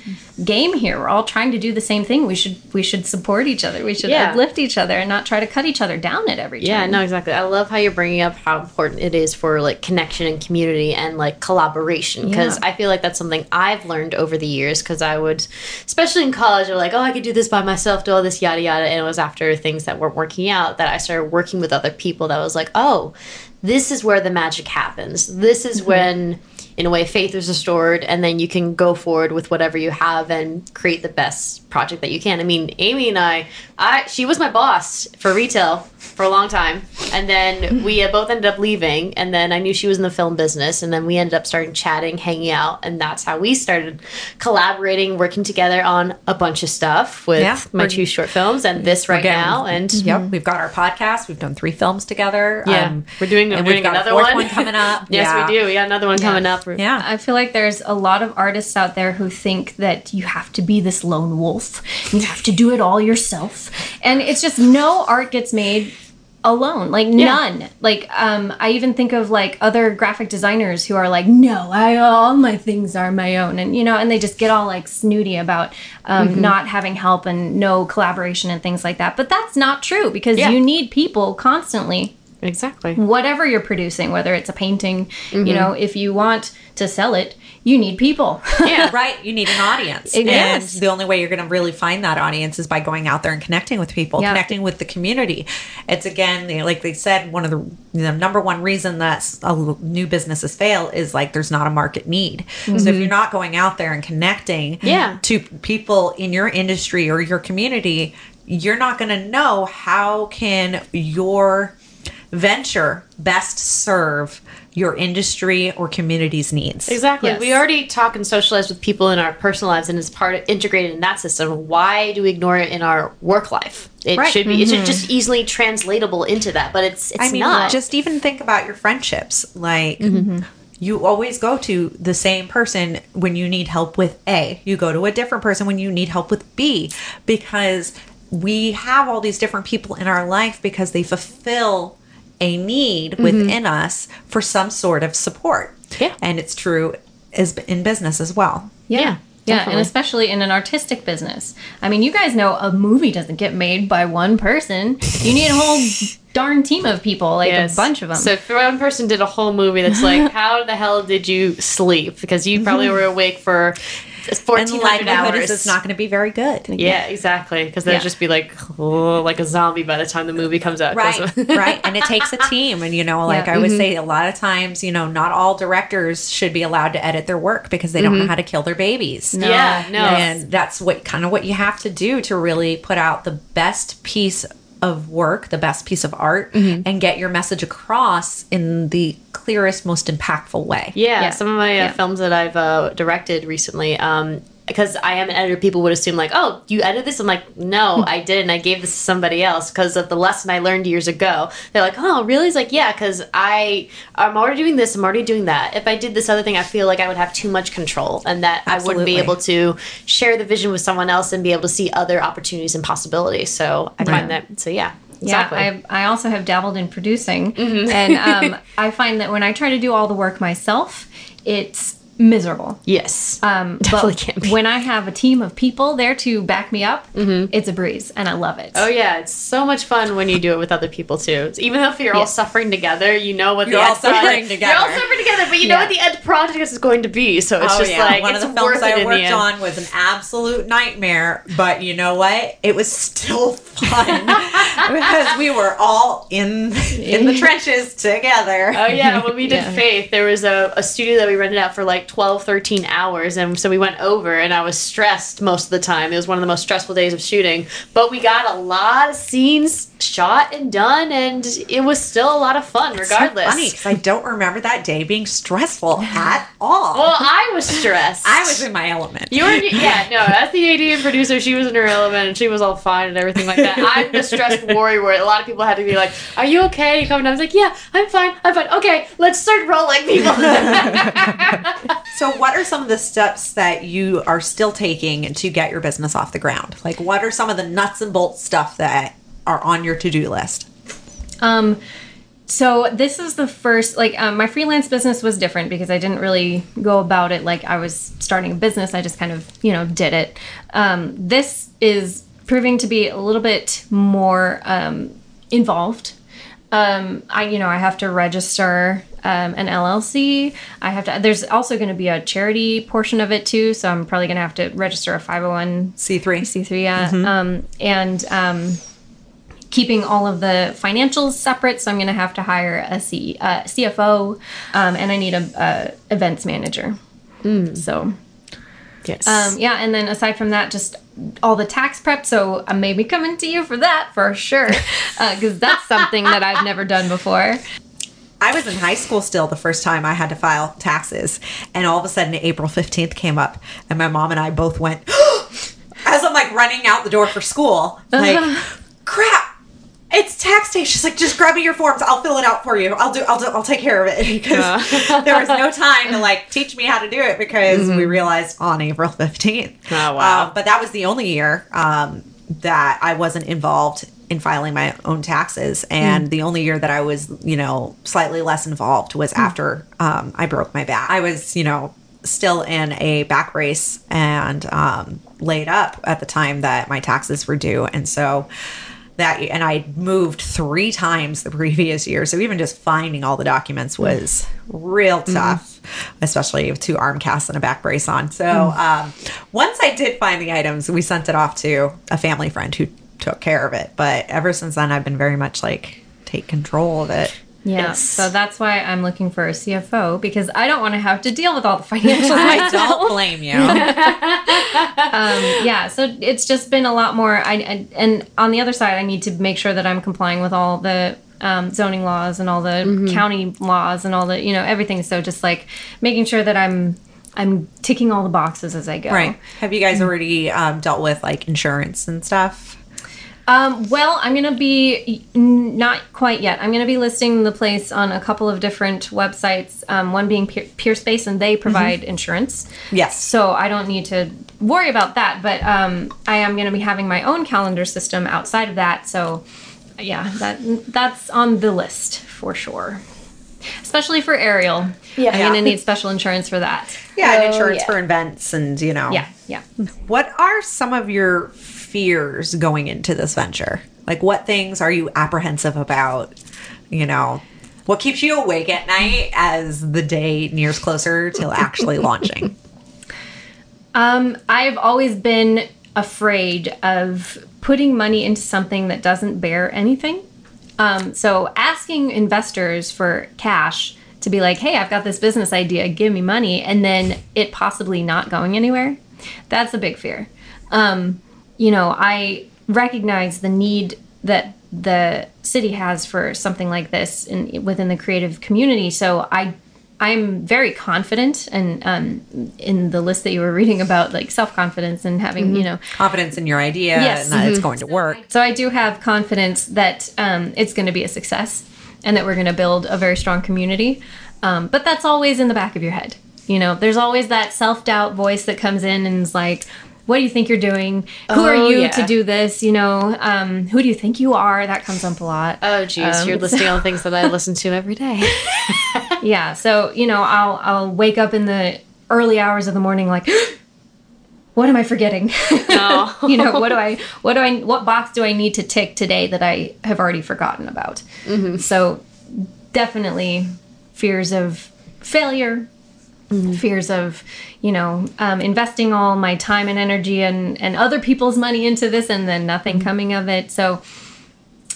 game here. We're all trying to do the same thing. We should we should support each other. We should Yeah. uplift each other and not try to cut each other down at every Yeah, turn. no, exactly. I love how you're bringing up how important it is for like connection and community and like collaboration because Yeah. I feel like that's something I've learned over the years because I would, especially in college, I was like, oh, I could do this by myself, do all this yada yada, and it was after things that weren't working out that I started working with other people. That was like, oh, this is where the magic happens. This is mm-hmm. when. In a way, faith is restored, and then you can go forward with whatever you have and create the best project that you can. I mean, Amy and I, I she was my boss for retail for a long time, and then we uh, both ended up leaving. And then I knew she was in the film business, and then we ended up starting chatting, hanging out, and that's how we started collaborating, working together on a bunch of stuff with Yeah. my two short films and this right Again, now. And Yep, we've got our podcast. We've done three films together. yeah, Um, we're doing, and we're we've doing got another fourth one. one coming up. yes, Yeah. we do. We got another one coming up. Yeah. I feel like there's a lot of artists out there who think that you have to be this lone wolf. You have to do it all yourself. And it's just no art gets made alone. Like none. Like um I even think of like other graphic designers who are like, "No, I all my things are my own." And you know, and they just get all like snooty about um not having help and no collaboration and things like that. But that's not true because Yeah. you need people constantly Exactly. whatever you're producing, whether it's a painting, Mm-hmm. you know, if you want to sell it, you need people. Yeah. Right, you need an audience. Yes. And the only way you're going to really find that audience is by going out there and connecting with people, Yeah. connecting with the community. It's again, like they said, one of the the number one reason that s- a l- new businesses fail is like there's not a market need. So if you're not going out there and connecting Mm-hmm. Yeah. to people in your industry or your community, you're not going to know how can your venture best serve your industry or community's needs. Exactly. Yes. We already talk and socialize with people in our personal lives, and it's part of, integrated in that system. Why do we ignore it in our work life? It Right. should be. It should just easily translatable into that, but it's it's I mean, not. just even think about your friendships. Like, Mm-hmm. you always go to the same person when you need help with A. You go to a different person when you need help with B because we have all these different people in our life because they fulfill a need within us for some sort of support. Mm-hmm. Yeah. And it's true as in business as well. yeah. Yeah, and Definitely. especially in an artistic business. I mean, you guys know a movie doesn't get made by one person. You need a whole darn team of people, like Yes. a bunch of them. So if one person did a whole movie that's like, how the hell did you sleep? Because you probably were awake for And fourteen the hours. it's not going to be very good. yeah, exactly. Because they'd Yeah. just be like, oh, like a zombie by the time the movie comes out. Right, right. And it takes a team. And, you know, like Yeah. I would mm-hmm. say, a lot of times, you know, not all directors should be allowed to edit their work because they don't know mm-hmm. how to kill their babies. Yeah, no. And that's what kind of what you have to do to really put out the best piece of work, the best piece of art, and get your message across in the clearest, most impactful way. Yeah, Yeah. some of my uh, Yeah. films that I've uh, directed recently, um, because I am an editor, people would assume like, "Oh, you edited this?" I'm like, "No, I didn't. I gave this to somebody else because of the lesson I learned years ago." They're like, "Oh, really?" It's like, "Yeah, because I I'm already doing this. I'm already doing that. If I did this other thing, I feel like I would have too much control, and that I wouldn't be able to share the vision with someone else and be able to see other opportunities and possibilities." So I find that. So yeah, exactly. Yeah, I, I also have dabbled in producing, and um, I find that when I try to do all the work myself, it's miserable. yes. Um, Definitely but can be. when I have a team of people there to back me up, it's a breeze, and I love it. Oh yeah, it's so much fun when you do it with other people too. It's- even if you're all suffering together, you know what You're the all end product- suffering together. You're all suffering together, but you know what the end project is going to be. So it's just like one of the films I worked on was an absolute nightmare, but you know what? It was still fun because we were all in in the trenches together. Oh yeah, when we did Yeah. Faith, there was a, a studio that we rented out for like 12, 13 hours, and so we went over, and I was stressed most of the time. It was one of the most stressful days of shooting, but we got a lot of scenes shot and done, and it was still a lot of fun, regardless. So funny because I don't remember that day being stressful at all. Well, I was stressed. I was in my element. You were, yeah, no, as the AD and producer, she was in her element and she was all fine and everything like that. I'm the stressed worry where a lot of people had to be like, Are you okay? You coming down? I was like, Yeah, I'm fine, I'm fine. Okay, let's start rolling, people. So, what are some of the steps that you are still taking to get your business off the ground? Like, what are some of the nuts and bolts stuff that are on your to do list? Um, so this is the first like um, my freelance business was different because I didn't really go about it like I was starting a business. I just kind of you know did it. Um, this is proving to be a little bit more um, involved. Um, I you know I have to register um, an LLC. I have to. There's also going to be a charity portion of it too, so I'm probably going to have to register a 501 C3. C3, yeah. Um, and um, keeping all of the financials separate. So I'm going to have to hire a C, uh, CFO, um, and I need a, a events manager. So yes. um, yeah, and then aside from that, just all the tax prep. So I may be coming to you for that for sure, because that's something that I've never done before. I was in high school still the first time I had to file taxes, and all of a sudden April 15th came up, and my mom and I both went, as I'm like running out the door for school, like, crap. It's tax day. She's like, just grab me your forms. I'll fill it out for you. I'll do. I'll do. I'll take care of it because there was no time to like teach me how to do it because we realized on April fifteenth. Oh, wow. Um, but that was the only year um, that I wasn't involved in filing my own taxes, and the only year that I was, you know, slightly less involved was after um, I broke my back. I was, you know, still in a back brace and um, laid up at the time that my taxes were due, and so that and I moved three times the previous year. So even just finding all the documents was real tough, especially with two arm casts and a back brace on. So um, once I did find the items, we sent it off to a family friend who took care of it. But ever since then, I've been very much like take control of it. Yeah, Yes. so that's why I'm looking for a CFO because I don't want to have to deal with all the financial. I don't blame you. um, yeah, so it's just been a lot more. I, I and on the other side, I need to make sure that I'm complying with all the um, zoning laws and all the county laws and all the you know everything. So just like making sure that I'm I'm ticking all the boxes as I go. right. Have you guys already um, dealt with like insurance and stuff? Um, well, I'm gonna be n- not quite yet. I'm gonna be listing the place on a couple of different websites. Um, one being Peer, Peerspace, and they provide insurance. Yes. So I don't need to worry about that. But um, I am going to be having my own calendar system outside of that. So yeah, that that's on the list for sure. especially for aerial. Yeah. I'm gonna need special insurance for that. Yeah, and Oh, insurance yeah. for events and, you know. Yeah, yeah. What are some of your fears going into this venture? Like, what things are you apprehensive about? You know, what keeps you awake at night as the day nears closer to actually launching? Um, I've always been afraid of putting money into something that doesn't bear anything. Um, so asking investors for cash to be like, hey, I've got this business idea, give me money, and then it possibly not going anywhere, that's a big fear. Um, you know, I recognize the need that the city has for something like this in, within the creative community. So I I'm very confident, and um, in the list that you were reading about, like self confidence and having, you know, Confidence in your idea Yes. and that it's going to work. so I do have confidence that um, it's going to be a success and that we're going to build a very strong community. Um, but that's always in the back of your head. You know, there's always that self doubt voice that comes in and is like, what do you think you're doing? Who are Oh, you yeah. to do this? You know, um, who do you think you are? That comes up a lot. Oh, geez, Um, you're listing all the things that I listen to every day. yeah. So, you know, I'll, I'll wake up in the early hours of the morning like, what am I forgetting? No. you know what do i what do i what box do i need to tick today that i have already forgotten about so definitely fears of failure fears of you know um, investing all my time and energy and and other people's money into this and then nothing coming of it so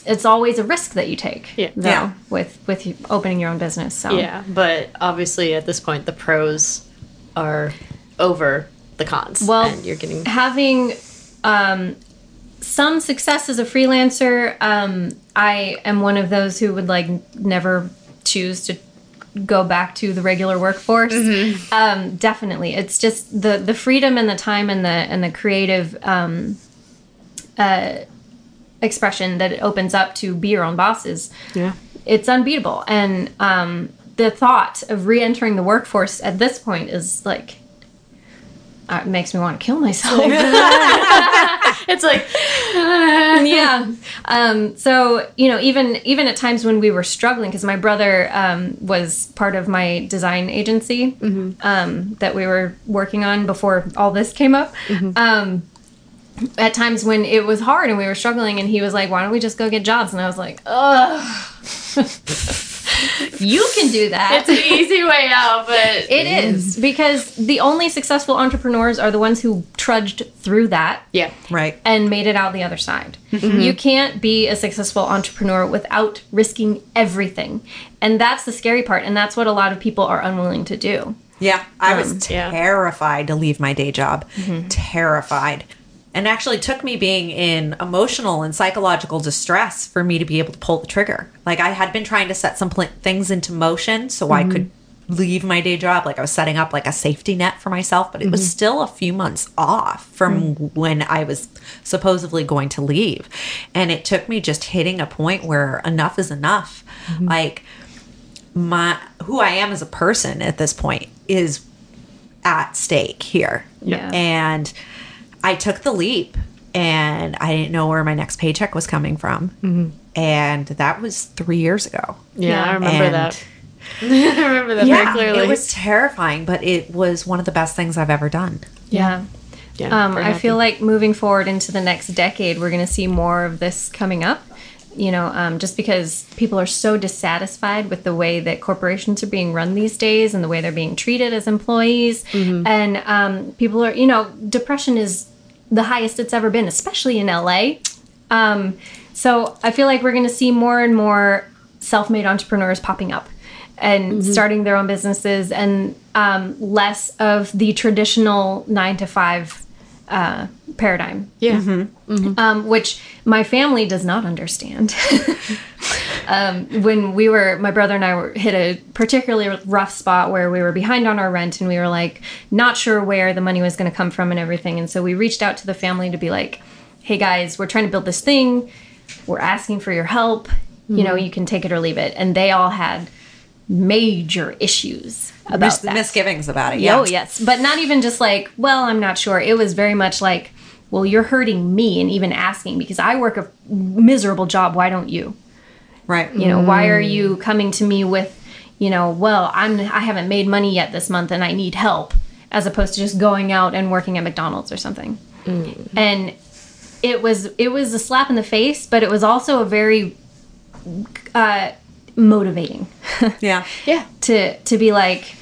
it's always a risk that you take Yeah. though, Yeah. with with opening your own business so Yeah, but obviously at this point the pros are over the cons. Well, and you're getting having um, some success as a freelancer, um, I am one of those who would like never choose to go back to the regular workforce. Um, definitely, it's just the the freedom and the time and the and the creative um, uh, expression that it opens up to be your own bosses yeah. it's unbeatable. And um, the thought of re-entering the workforce at this point is like, it makes me want to kill myself. It's like yeah. Um, so you know, even even at times when we were struggling, because my brother um, was part of my design agency um, that we were working on before all this came up. Um, at times when it was hard and we were struggling, and he was like, "Why don't we just go get jobs?" And I was like, "Ugh." you can do that. it's an easy way out, but It is because the only successful entrepreneurs are the ones who trudged through that yeah. Right. and made it out the other side. Mm-hmm. You can't be a successful entrepreneur without risking everything. And that's the scary part and that's what a lot of people are unwilling to do. Yeah, I was um, yeah. terrified to leave my day job. Mm-hmm. Terrified. And actually took me being in emotional and psychological distress for me to be able to pull the trigger. Like I had been trying to set some pl- things into motion so I mm-hmm. could leave my day job like I was setting up like a safety net for myself, but it was mm-hmm. still a few months off from mm-hmm. when I was supposedly going to leave. And it took me just hitting a point where enough is enough. Like my who I am as a person at this point is at stake here. Yeah. And I took the leap and I didn't know where my next paycheck was coming from. And that was three years ago. Yeah, Yeah. I remember And- that. I remember that Yeah, very clearly. it was terrifying, but it was one of the best things I've ever done. Yeah. yeah, Um, I happy. feel like moving forward into the next decade, we're going to see more of this coming up. You know, um, just because people are so dissatisfied with the way that corporations are being run these days and the way they're being treated as employees. And um, people are, you know, depression is the highest it's ever been, especially in LA. Um, so I feel like we're going to see more and more self made entrepreneurs popping up and starting their own businesses and um, less of the traditional nine to five uh, paradigm, yeah. um, which my family does not understand. um, when we were, my brother and I were hit a particularly rough spot where we were behind on our rent and we were like not sure where the money was going to come from and everything. And so we reached out to the family to be like, hey guys, we're trying to build this thing. We're asking for your help. You know, you can take it or leave it. And they all had major issues about Mis- that. misgivings about it. Yeah. Oh, yes. But not even just like, well, I'm not sure. It was very much like, well, you're hurting me and even asking because I work a miserable job. Why don't you? Right. You know, why are you coming to me with, you know, well, I'm I haven't made money yet this month and I need help, as opposed to just going out and working at McDonald's or something. And it was it was a slap in the face, but it was also a very uh, motivating Yeah. Yeah. to to be like,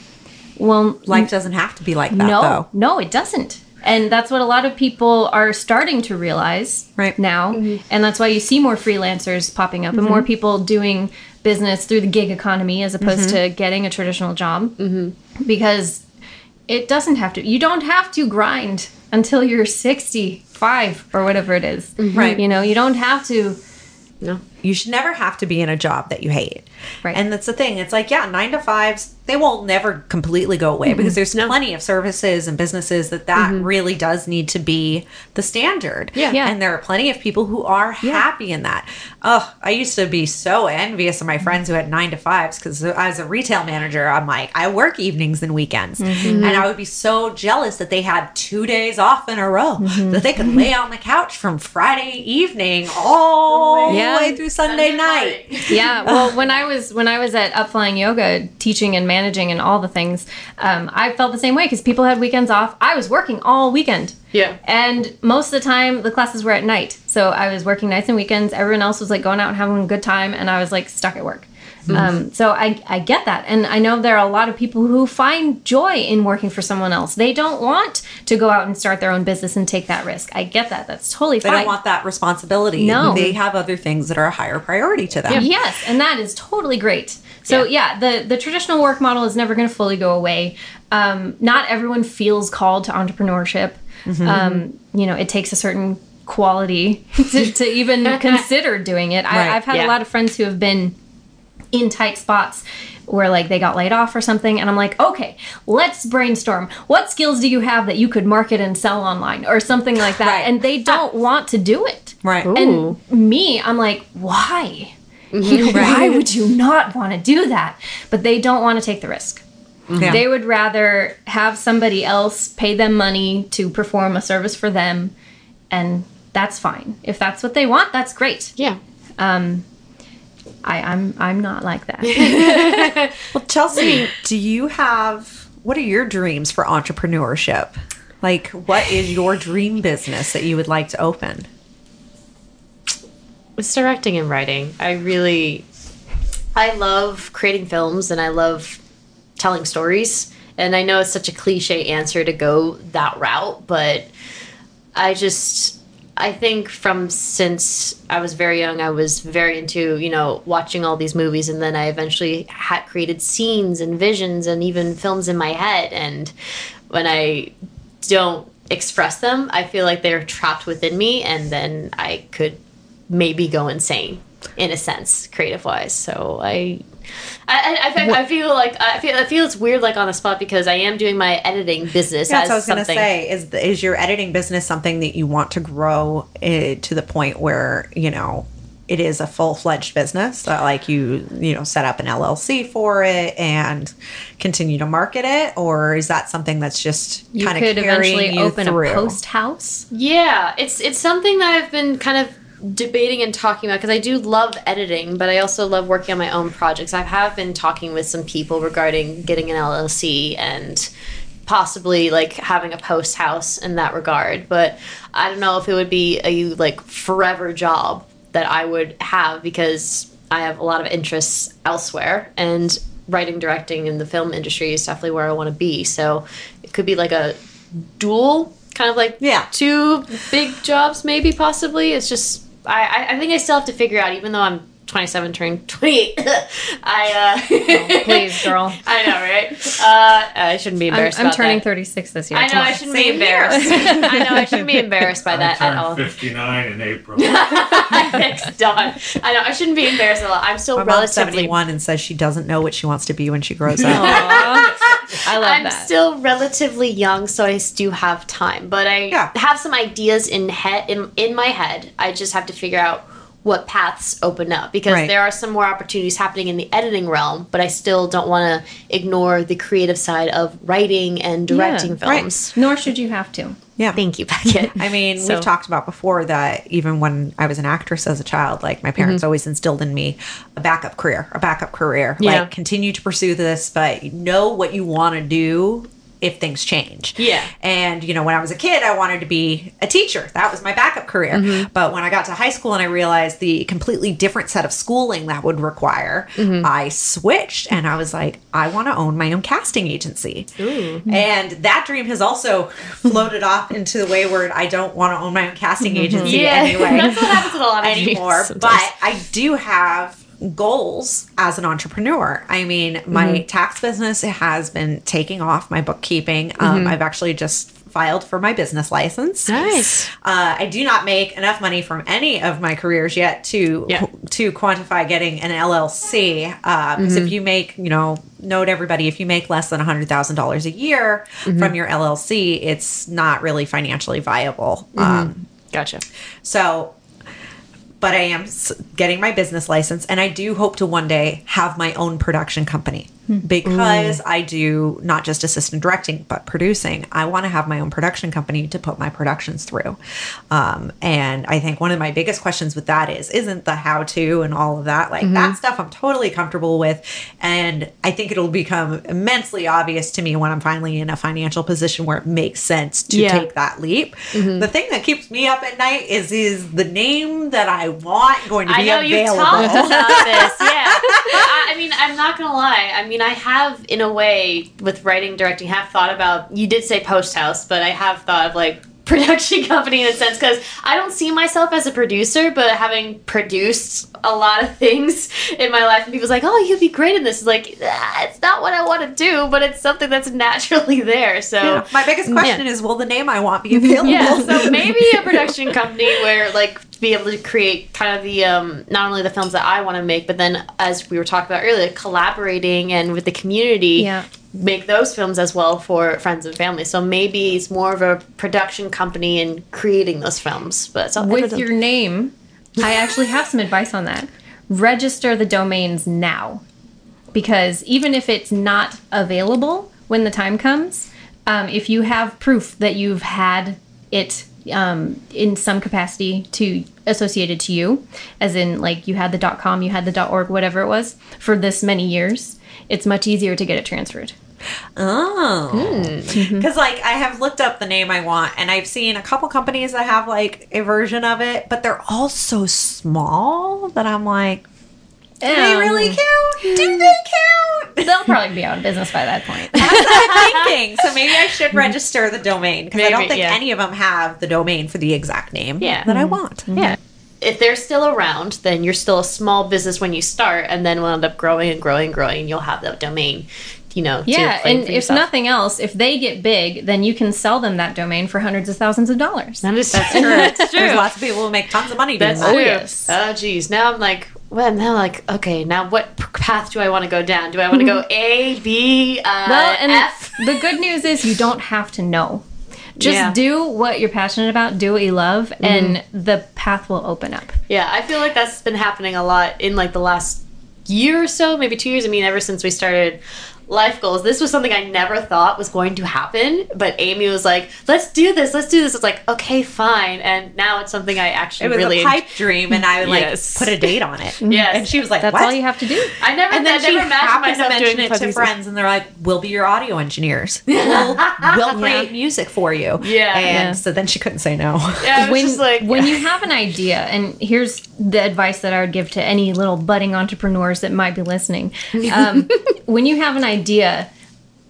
well, Life doesn't have to be like that no, though. no, it doesn't. And that's what a lot of people are starting to realize Right. now. Mm-hmm. And that's why you see more freelancers popping up and mm-hmm. more people doing business through the gig economy as opposed mm-hmm. to getting a traditional job. Mm-hmm. Because it doesn't have to, you don't have to grind until you're 65 or whatever it is. Right. You know, you don't have to. No. You should never have to be in a job that you hate. Right. And that's the thing. It's like, yeah, nine to fives, they won't never completely go away because mm-hmm. there's plenty of services and businesses that that mm-hmm. really does need to be the standard. Yeah. Yeah. And there are plenty of people who are happy in that. Oh, I used to be so envious of my mm-hmm. friends who had nine to fives because as a retail manager, I'm like, I work evenings and weekends. And I would be so jealous that they had two days off in a row, that they could lay on the couch from Friday evening all Yeah. the way through Sunday night. yeah well when i was when i was at up flying yoga teaching and managing and all the things um, i felt the same way because people had weekends off. I was working all weekend. Yeah. and most of the time the classes were at night. So i was working nights and weekends. Everyone else was like going out and having a good time and i was like stuck at work um, so I, I get that and i know there are a lot of people who find joy in working for someone else they don't want to go out and start their own business and take that risk i get that that's totally fine. They don't want that responsibility. No. They have other things that are a higher priority to them. Yes, and that is totally great. So yeah, the the traditional work model is never going to fully go away. Um, not everyone feels called to entrepreneurship. Um, you know, it takes a certain quality to, to even consider doing it. I, I've had yeah. a lot of friends who have been in tight spots where like they got laid off or something and i'm like okay let's brainstorm. What skills do you have that you could market and sell online? Or something like that Right. and they uh, don't want to do it. Right. and me i'm like why? Mm-hmm. You know, why would you not want to do that? But they don't want to take the risk. Mm-hmm. Yeah. they would rather have somebody else pay them money to perform a service for them and that's fine. If that's what they want that's great. Yeah. Um, I, i'm i'm not like that Well, Chelsea, do you have what are your dreams for entrepreneurship? Like, what is your dream business that you would like to open? It's directing and writing. I really, I love creating films and I love telling stories. And I know it's such a cliche answer to go that route, but I just, I think from since I was very young, I was very into, you know, watching all these movies. And then I eventually had created scenes and visions and even films in my head. And when I don't express them, I feel like they're trapped within me. And then I could maybe go insane in a sense, creative wise. So I. I, I, I, I feel like I feel I feel it's weird like on the spot because I am doing my editing business That's as what I was going to say. Is the, is your editing business something that you want to grow eh, to the point where you know it is a full fledged business? That like you you know set up an LLC for it and continue to market it, or is that something that's just you kind of could eventually open through? a post house Yeah, it's it's something that I've been kind of debating and talking about because I do love editing, but I also love working on my own projects. I have been talking with some people regarding getting an LLC and possibly like having a post house in that regard, but I don't know if it would be a like forever job that I would have because I have a lot of interests elsewhere and writing directing in the film industry is definitely where I want to be. So it could be like a dual kind of like Yeah. two big jobs maybe possibly it's just I, I think i still have to figure out even though i'm 27 turning 28 i uh please girl i know right uh i shouldn't be i'm, embarrassed I'm about turning that. 36 this year i know Come i shouldn't be embarrassed i know i shouldn't be embarrassed by I that at all turned 59 in April. Thanks, Dawn. I know I shouldn't be embarrassed at all. I'm still My mom's relatively 71 and says she doesn't know what she wants to be when she grows up. i love that. I'm that still relatively young, so I do have time. But I Yeah. have some ideas in head in in my head. I just have to figure out what paths open up because Right. there are some more opportunities happening in the editing realm. But I still don't want to ignore the creative side of writing and directing Yeah. films. nor should you have to Yeah. Thank you, Beckett. I mean, So- we've talked about before that even when I was an actress as a child, like my Mm-hmm. parents always instilled in me a backup career, a backup career. Yeah. Like continue to pursue this, but know what you want to do if things change. Yeah. And, you know, when I was a kid, I wanted to be a teacher. That was my backup career. Mm-hmm. But when I got to high school and I realized the completely different set of schooling that would require, Mm-hmm. I switched and I was like, I want to own my own casting agency. And that dream has also floated off into the wayward, I don't want to own my own casting agency Yeah, anyway that's what happens with a lot of anymore. dreams But. I do have goals as an entrepreneur. I mean, my Mm-hmm. tax business has been taking off, my bookkeeping. Um, I've actually just filed for my business license. Mm-hmm. Nice. Uh, I do not make enough money from any of my careers yet to Yeah. to quantify getting an LLC. Uh, Because Mm-hmm. if you make, you know, note everybody, if you make less than hundred thousand dollars a year Mm-hmm. from your LLC, it's not really financially viable. Mm-hmm. Um, Gotcha. so, but I am getting my business license, and I do hope to one day have my own production company because I do not just assistant directing but producing. I want to have my own production company to put my productions through. Um, and I think one of my biggest questions with that is isn't the how to and all of that like that stuff I'm totally comfortable with, and I think it'll become immensely obvious to me when I'm finally in a financial position where it makes sense to Yeah. take that leap. The thing that keeps me up at night is is the name that I want going to be I know you available. talked about this. Yeah. I, I mean, I'm not gonna lie. I mean, I have, in a way, with writing, directing, have thought about. You did say post house, but I have thought of like production company in a sense because I don't see myself as a producer, but having produced a lot of things in my life, and people's like, "Oh, you'd be great in this." It's like ah, it's not what I want to do, but it's something that's naturally there. So. Yeah. My biggest question is will the name I want be available? Yeah, so maybe a production company where like to be able to create kind of the um not only the films that I want to make, but then as we were talking about earlier, collaborating and with the community, Yeah. Make those films as well for friends and family. So maybe it's more of a production company and creating those films. But With your name, I actually have some advice on that. Register the domains now. Because even if it's not available when the time comes, um, if you have proof that you've had it um, in some capacity to associated to you, as in like you had the .com, you had the .org, whatever it was, for this many years, it's much easier to get it transferred. Oh. Hmm. Because, like, I have looked up the name I want, and I've seen a couple companies that have, like, a version of it, but they're all so small that I'm like, do they really um, count? Do they hmm. count? They'll probably be out of business by that point. That's what I'm thinking. So maybe I should hmm. register the domain because I don't Maybe, think yeah. any of them have the domain for the exact name Yeah. that I want. Hmm. Yeah. If they're still around, then you're still a small business when you start, and then we'll end up growing and growing and growing. And you'll have that domain, you know. to Yeah, claim and for if yourself. nothing else, if they get big, then you can sell them that domain for hundreds of thousands of dollars. That is that's true. That's true. There's lots of people who make tons of money doing That's that. Oh, true. yes. Oh, geez. Now I'm like, well, now like, okay, now what path do I want to go down? Do I want to go A, B, uh, Well, and F? the good news is you don't have to know. Just Yeah. do what you're passionate about, do what you love, and the path will open up. Yeah, I feel like that's been happening a lot in like the last year or so, maybe two years. I mean, ever since we started life goals, this was something I never thought was going to happen. But Amy was like, "Let's do this. Let's do this." It's like, okay, fine. And now it's something I actually It was really a pipe dream, and I like Yes. put a date on it. Yes. and she was like, That's "What?" all you have to do. I never, and then I she never imagined happened to myself mention doing it to friends, and they're like, "We'll be your audio engineers. We'll, we'll create music for you." Yeah. and Yeah. so then she couldn't say no. Yeah, I was when, just like, when you have an idea, and here's the advice that I would give to any little budding entrepreneurs that might be listening. Um, when you have an idea,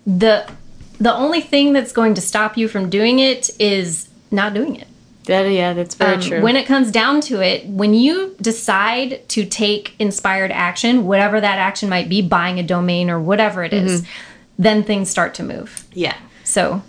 the the only thing that's going to stop you from doing it is not doing it. That, yeah, that's very Um, true. When it comes down to it, when you decide to take inspired action, whatever that action might be, buying a domain or whatever it is, Mm-hmm. then things start to move. yeah. So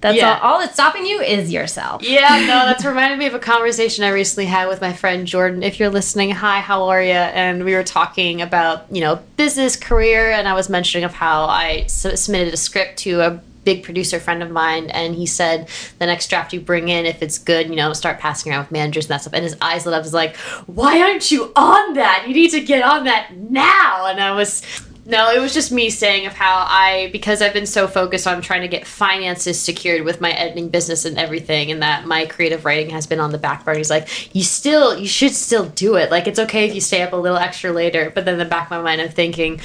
that's Yeah. all. All that's stopping you is yourself. Yeah, no, that's reminded me of a conversation I recently had with my friend Jordan. If you're listening, hi, how are you? And we were talking about, you know, business, career, and I was mentioning of how I submitted a script to a big producer friend of mine, and he said, the next draft you bring in, if it's good, you know, start passing around with managers and that stuff. And his eyes lit up, was like, why aren't you on that? You need to get on that now. And I was No, it was just me saying of how I because I've been so focused on trying to get finances secured with my editing business and everything, and that my creative writing has been on the back burner. He's like, you still, you should still do it. Like it's okay if you stay up a little extra later. But then the back of my mind, I'm thinking,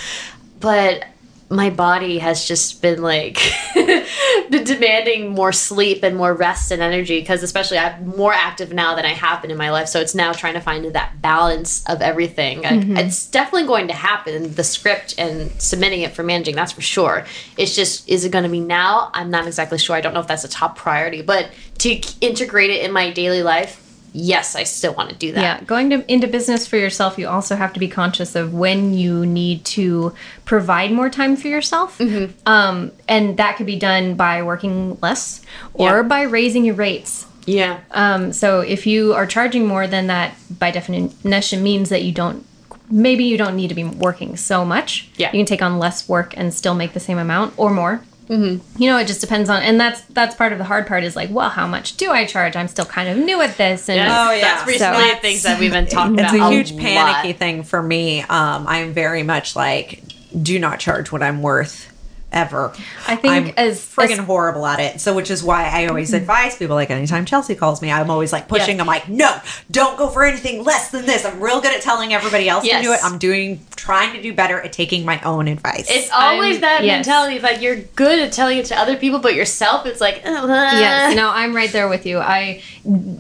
but my body has just been like been demanding more sleep and more rest and energy because especially I'm more active now than I have been in my life. So it's now trying to find that balance of everything. Like, mm-hmm. it's definitely going to happen. The script and submitting it for managing that's for sure. It's just is it going to be now? I'm not exactly sure. I don't know if that's a top priority but to integrate it in my daily life yes I still want to do that Yeah, going to, into business for yourself, you also have to be conscious of when you need to provide more time for yourself. Um, and that could be done by working less or Yeah. by raising your rates. yeah Um, so if you are charging more, then that by definition means that you don't. Maybe you don't need to be working so much. Yeah. you can take on less work and still make the same amount or more. Mm-hmm. You know, it just depends on, and that's that's part of the hard part is like, well, how much do I charge? I'm still kind of new at this, and Yes, Oh, yeah. that's recently So- things that we've been talking It's about It's a huge lot. panicky thing for me. Um, I'm very much like, do not charge what I'm worth ever. I think I'm as- friggin' as- horrible at it. So, which is why I always advise people like anytime Chelsea calls me, I'm always like pushing. Yeah. I'm like, no, don't go for anything less than this. I'm real good at telling everybody else Yes. to do it. I'm doing, trying to do better at taking my own advice. It's always I'm- that yes. mentality. It's like you're good at telling it to other people, but yourself, it's like, Yes, no, I'm right there with you. I,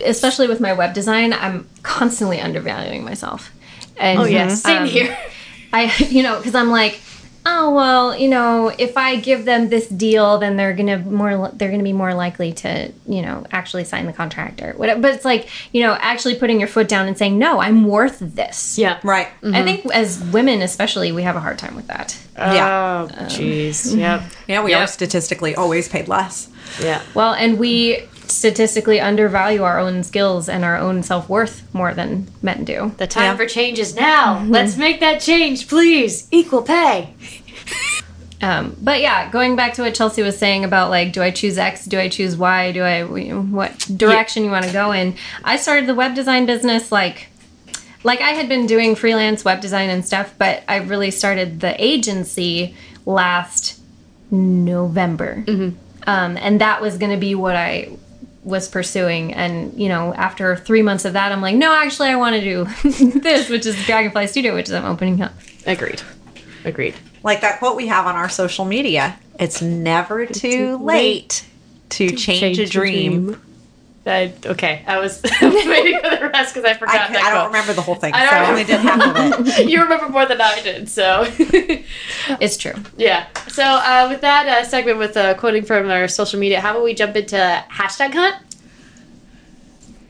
especially with my web design, I'm constantly undervaluing myself. And, Oh yeah, same um, here. I, you know, because I'm like, oh well, you know, if I give them this deal, then they're gonna more, they're gonna be more likely to, you know, actually sign the contract or whatever. But it's like, you know, actually putting your foot down and saying, no, I'm worth this. Yeah. right. I think as women, especially, we have a hard time with that. Oh, yeah. Oh, jeez. Yep. Yeah, we Yep. are statistically always paid less. Yeah. Well, and we statistically undervalue our own skills and our own self worth more than men do. The time Yeah. for change is now. Let's make that change, please. Equal pay. Um, but yeah, going back to what Chelsea was saying about like, do I choose X? Do I choose Y? Do I what direction you want to go in? I started the web design business like, like I had been doing freelance web design and stuff, but I really started the agency last November, um, and that was going to be what I was pursuing. And you know, after three months of that, I'm like, no, actually, I want to do this, which is Dragonfly Studio, which is I'm opening up. Agreed. Agreed. Like that quote we have on our social media it's never too late to change, a dream. I, okay, I was, I was waiting for the rest because I I, forgot I that don't remember the whole thing, so I I don't only did half of it. you remember more than I did, so It's true. yeah. So uh, with that uh, segment with uh, quoting from our social media, how about we jump into hashtag hunt?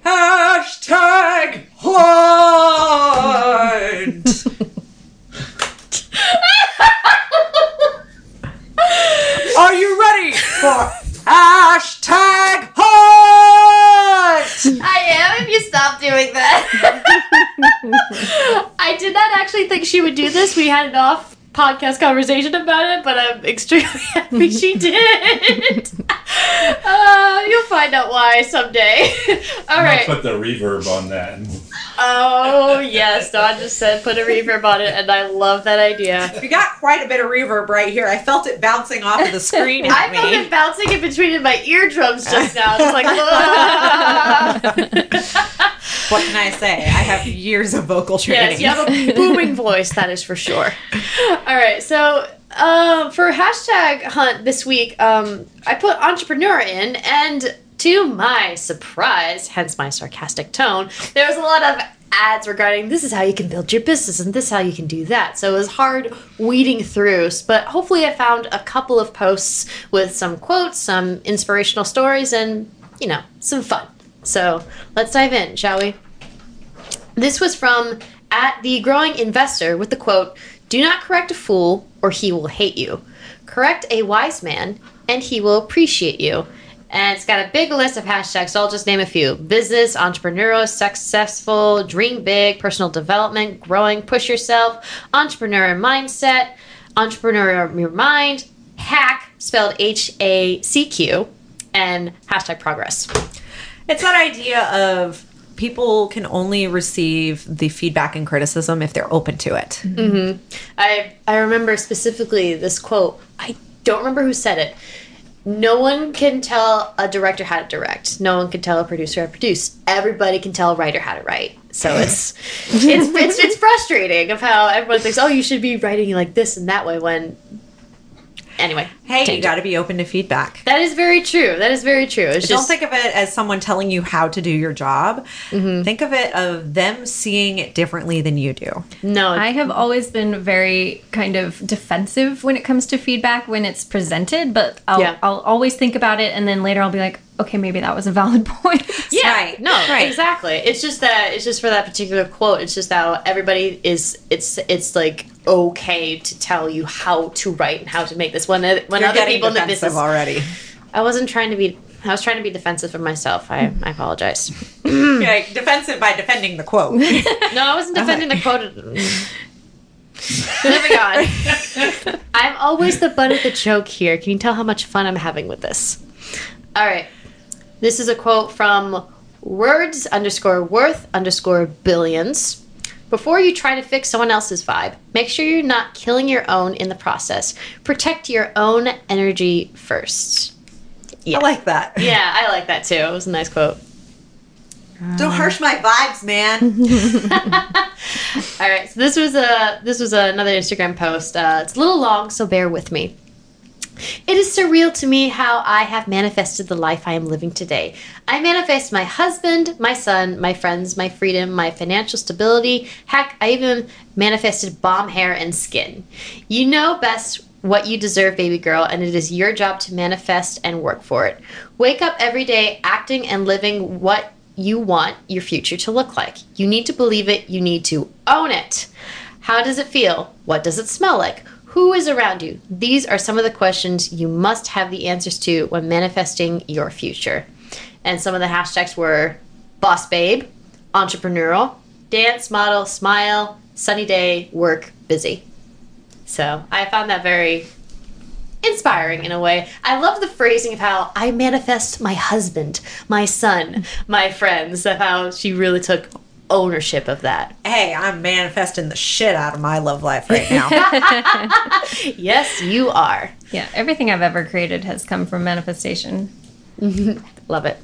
Hashtag hunt. Are you ready for hashtag hunt? I am if you stop doing that. I did not actually think she would do this. We had an off podcast conversation about it, but I'm extremely happy she did. uh, you'll find out why someday. All I'm right. put the reverb on that. Oh, yes. Don just said put a reverb on it, and I love that idea. We got quite a bit of reverb right here. I felt it bouncing off of the screen I at felt it bouncing in between my eardrums just now. It's like, What can I say? I have years of vocal training. Yes, you have a booming voice, that is for sure. All right, so uh, for hashtag hunt this week, um, I put entrepreneur in, and to my surprise, hence my sarcastic tone, there was a lot of ads regarding this is how you can build your business and this is how you can do that. So it was hard weeding through, but hopefully I found a couple of posts with some quotes, some inspirational stories, and you know, some fun. So let's dive in, shall we? This was from at the growing investor with the quote Do not correct a fool, or he will hate you. Correct a wise man, and he will appreciate you. And it's got a big list of hashtags, so I'll just name a few business, entrepreneurial, successful, dream big, personal development, growing, push yourself, entrepreneur mindset, entrepreneur your mind, hack, spelled H A C Q, and hashtag progress. It's that idea of people can only receive the feedback and criticism if they're open to it. Mm-hmm. I I remember specifically this quote. I don't remember who said it. No one can tell a director how to direct. No one can tell a producer how to produce. Everybody can tell a writer how to write. So it's it's, it's it's frustrating of how everyone thinks, oh, you should be writing like this and that way. When anyway, Hey, you got to be open to feedback. that is very true. That is very true. It's Don't just think of it as someone telling you how to do your job. Mm-hmm. Think of it of them seeing it differently than you do. no. I have always been very kind of defensive when it comes to feedback when it's presented, but I'll, Yeah. I'll always think about it and then later I'll be like, okay, maybe that was a valid point. Yeah, Right, no, right. exactly. It's just that it's just for that particular quote. It's just how everybody is. It's it's like okay to tell you how to write and how to make this. When uh, when You're other people in the defensive business, already. I wasn't trying to be. I was trying to be defensive for myself. I I apologize. Okay, defensive by defending the quote. No, I wasn't defending the quote. Moving on. I'm always the butt of the joke here. Can you tell how much fun I'm having with this? All right. This is a quote from words underscore worth underscore billions. Before you try to fix someone else's vibe, make sure you're not killing your own in the process. Protect your own energy first. I like that. Yeah, I like that too. It was a nice quote. Don't harsh my vibes, man. All right, so this was a this was another Instagram post. Uh, it's a little long, so bear with me. It is surreal to me how I have manifested the life I am living today. I manifest my husband, my son, my friends, my freedom, my financial stability. Heck, I even manifested bomb hair and skin. You know best what you deserve, baby girl, and it is your job to manifest and work for it. Wake up every day acting and living what you want your future to look like. You need to believe it, you need to own it. How does it feel? What does it smell like? Who is around you? These are some of the questions you must have the answers to when manifesting your future. And some of the hashtags were boss babe, entrepreneurial, dance, model, smile, sunny day, work, busy. So I found that very inspiring in a way. I love the phrasing of how I manifest my husband, my son, my friends, of how she really took ownership of that. hey, I'm manifesting the shit out of my love life right now. Yes, you are. Yeah, everything I've ever created has come from manifestation. Love it.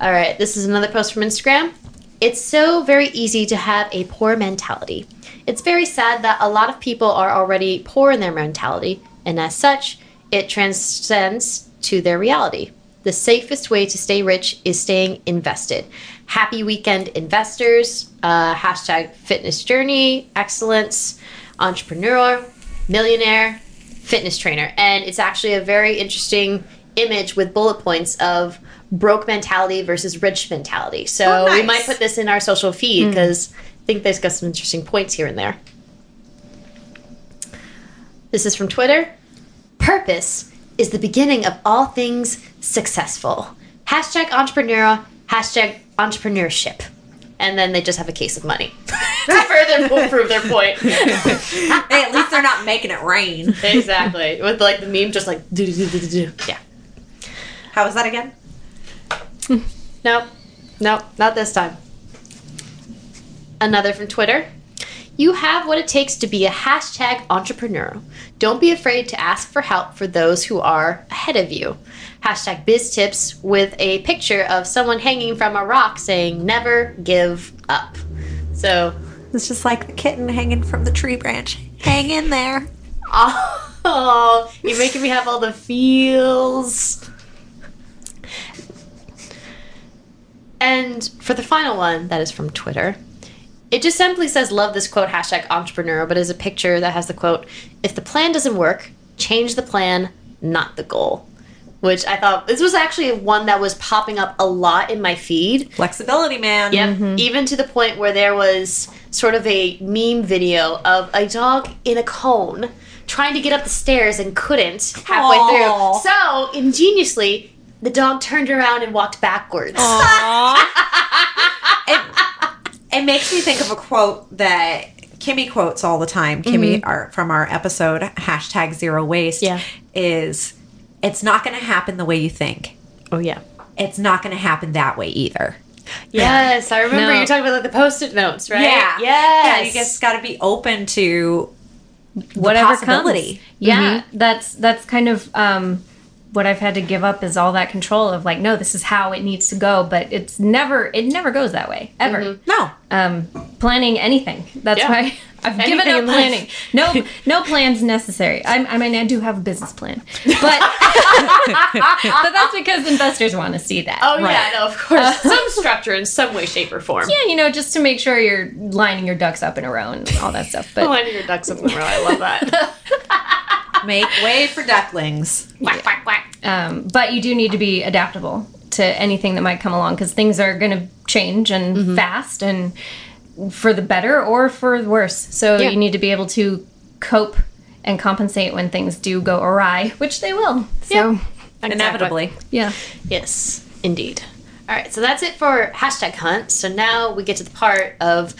All right, this is another post from Instagram. It's so very easy to have a poor mentality. It's very sad that a lot of people are already poor in their mentality, and as such, it transcends to their reality. The safest way to stay rich is staying invested. Happy weekend, investors. Uh, hashtag fitness journey, excellence, entrepreneur, millionaire, fitness trainer. And it's actually a very interesting image with bullet points of broke mentality versus rich mentality. So Oh, we might put this in our social feed because I think there's got some interesting points here and there. This is from Twitter. Purpose is the beginning of all things successful. Hashtag entrepreneur, hashtag entrepreneurship. And then they just have a case of money to further prove their point. hey, at least they're not making it rain. exactly. With like the meme just like do do do do do. Yeah. How was that again? Hmm. Nope. Nope. Not this time. Another from Twitter. You have what it takes to be a hashtag entrepreneur. Don't be afraid to ask for help for those who are ahead of you. Hashtag biz tips with a picture of someone hanging from a rock saying, never give up. So, It's just like the kitten hanging from the tree branch. Hang in there. oh, you're making me have all the feels. And for the final one, that is from Twitter. It just simply says, love this quote, hashtag entrepreneur, but is a picture that has the quote, if the plan doesn't work, change the plan, not the goal. Which I thought, this was actually one that was popping up a lot in my feed. Flexibility, man. Yep. Mm-hmm. Even to the point where there was sort of a meme video of a dog in a cone trying to get up the stairs and couldn't halfway Aw. through. So ingeniously, the dog turned around and walked backwards. it, it makes me think of a quote that Kimmy quotes all the time. Kimmy, our, from our episode hashtag zero waste, Yeah. is it's not going to happen the way you think. Oh yeah. It's not going to happen that way either. Yes, I remember No. you talking about like the post-it notes, right? Yeah. Yes. Yeah, you just got to be open to whatever possibility. comes. Yeah, that's that's kind of um, what I've had to give up is all that control of like, no, this is how it needs to go, but it's never it never goes that way ever. no. Um, planning anything. That's Yeah. why I've given up in life. planning. No, no plans necessary. I, I mean, I do have a business plan, but but that's because investors want to see that. Oh yeah, no, of course. some structure in some way, shape, or form. Yeah, you know, just to make sure you're lining your ducks up in a row and all that stuff. But Lining your ducks in a row. I love that. Make way for ducklings. whack, whack, whack. um, but you do need to be adaptable to anything that might come along because things are going to change and Mm-hmm. fast and for the better or for the worse. So Yeah. you need to be able to cope and compensate when things do go awry, which they will. So Inevitably. yeah. Yes, indeed. All right, so that's it for hashtag hunt. So now we get to the part of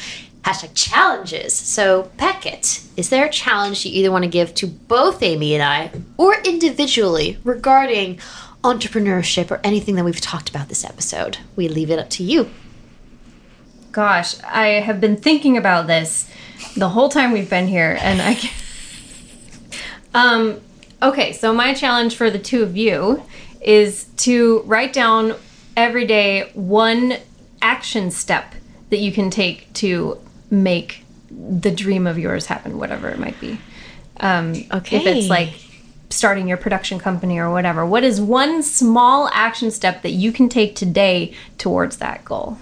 hashtag challenges. So, Beckett, is there a challenge you either want to give to both Amy and I or individually regarding entrepreneurship or anything that we've talked about this episode? We leave it up to you. Gosh, I have been thinking about this the whole time we've been here, and I. Can... Um. Okay, so my challenge for the two of you is to write down every day one action step that you can take to make the dream of yours happen, whatever it might be. Um, If it's like starting your production company or whatever, what is one small action step that you can take today towards that goal?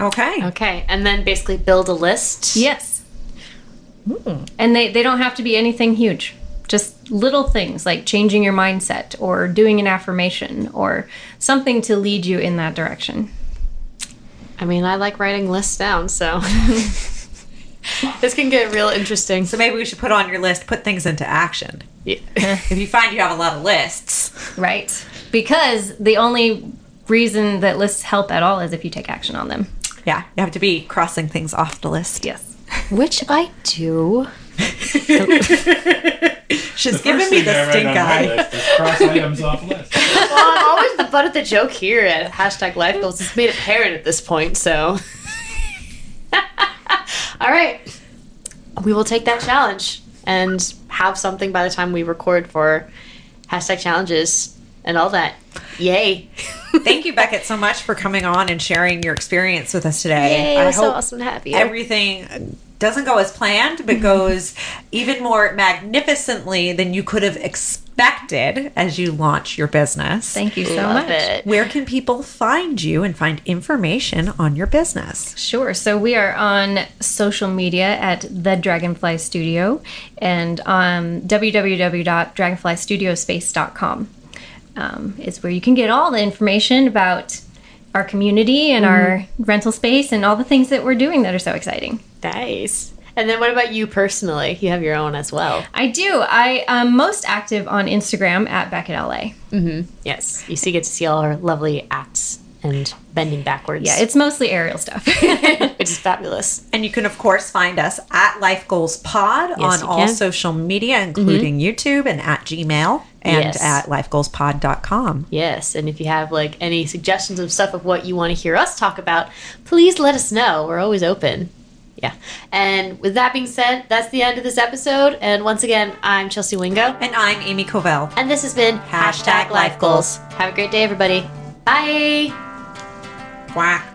Okay. Okay, and then basically build a list. Yes. And they, they don't have to be anything huge. Just little things like changing your mindset or doing an affirmation or something to lead you in that direction. I mean, I like writing lists down, so this can get real interesting. So maybe we should put on your list, put things into action. Yeah. If you find you have a lot of lists, Right. Because the only reason that lists help at all is if you take action on them. yeah, you have to be crossing things off the list. Yes. Which I do. She's giving me the stink eye. cross items off list. Well, I'm always the butt of the joke here at hashtag life goals. It's made apparent at this point, so. All right. We will take that challenge and have something by the time we record for hashtag challenges and all that. Yay. Thank you, Beckett, so much for coming on and sharing your experience with us today. Yay, it I was so awesome to have you. everything doesn't go as planned, but mm-hmm. goes even more magnificently than you could have expected as you launch your business. Thank you so Love much. it. Where can people find you and find information on your business? Sure. So we are on social media at the Dragonfly Studio and um, on www.dragonflystudiospace.com um, is where you can get all the information about our community and our mm-hmm. rental space and all the things that we're doing that are so exciting. Nice. And then what about you personally? You have your own as well. I do. I am most active on Instagram at Beckett LA. Mm-hmm. Yes. You see, get to see all our lovely acts and bending backwards. Yeah, it's mostly aerial stuff. which is fabulous. And you can, of course, find us at Life Goals Pod on all social media, mm-hmm. including YouTube and at Gmail and Yes. at lifegoalspod.com. Yes, and if you have like any suggestions of stuff of what you want to hear us talk about, please let us know. We're always open. Yeah. And with that being said, that's the end of this episode. And once again, I'm Chelsea Wingo. And I'm Amy Covell. And this has been Hashtag Hashtag Life Goals. Have a great day, everybody. Bye. Quack.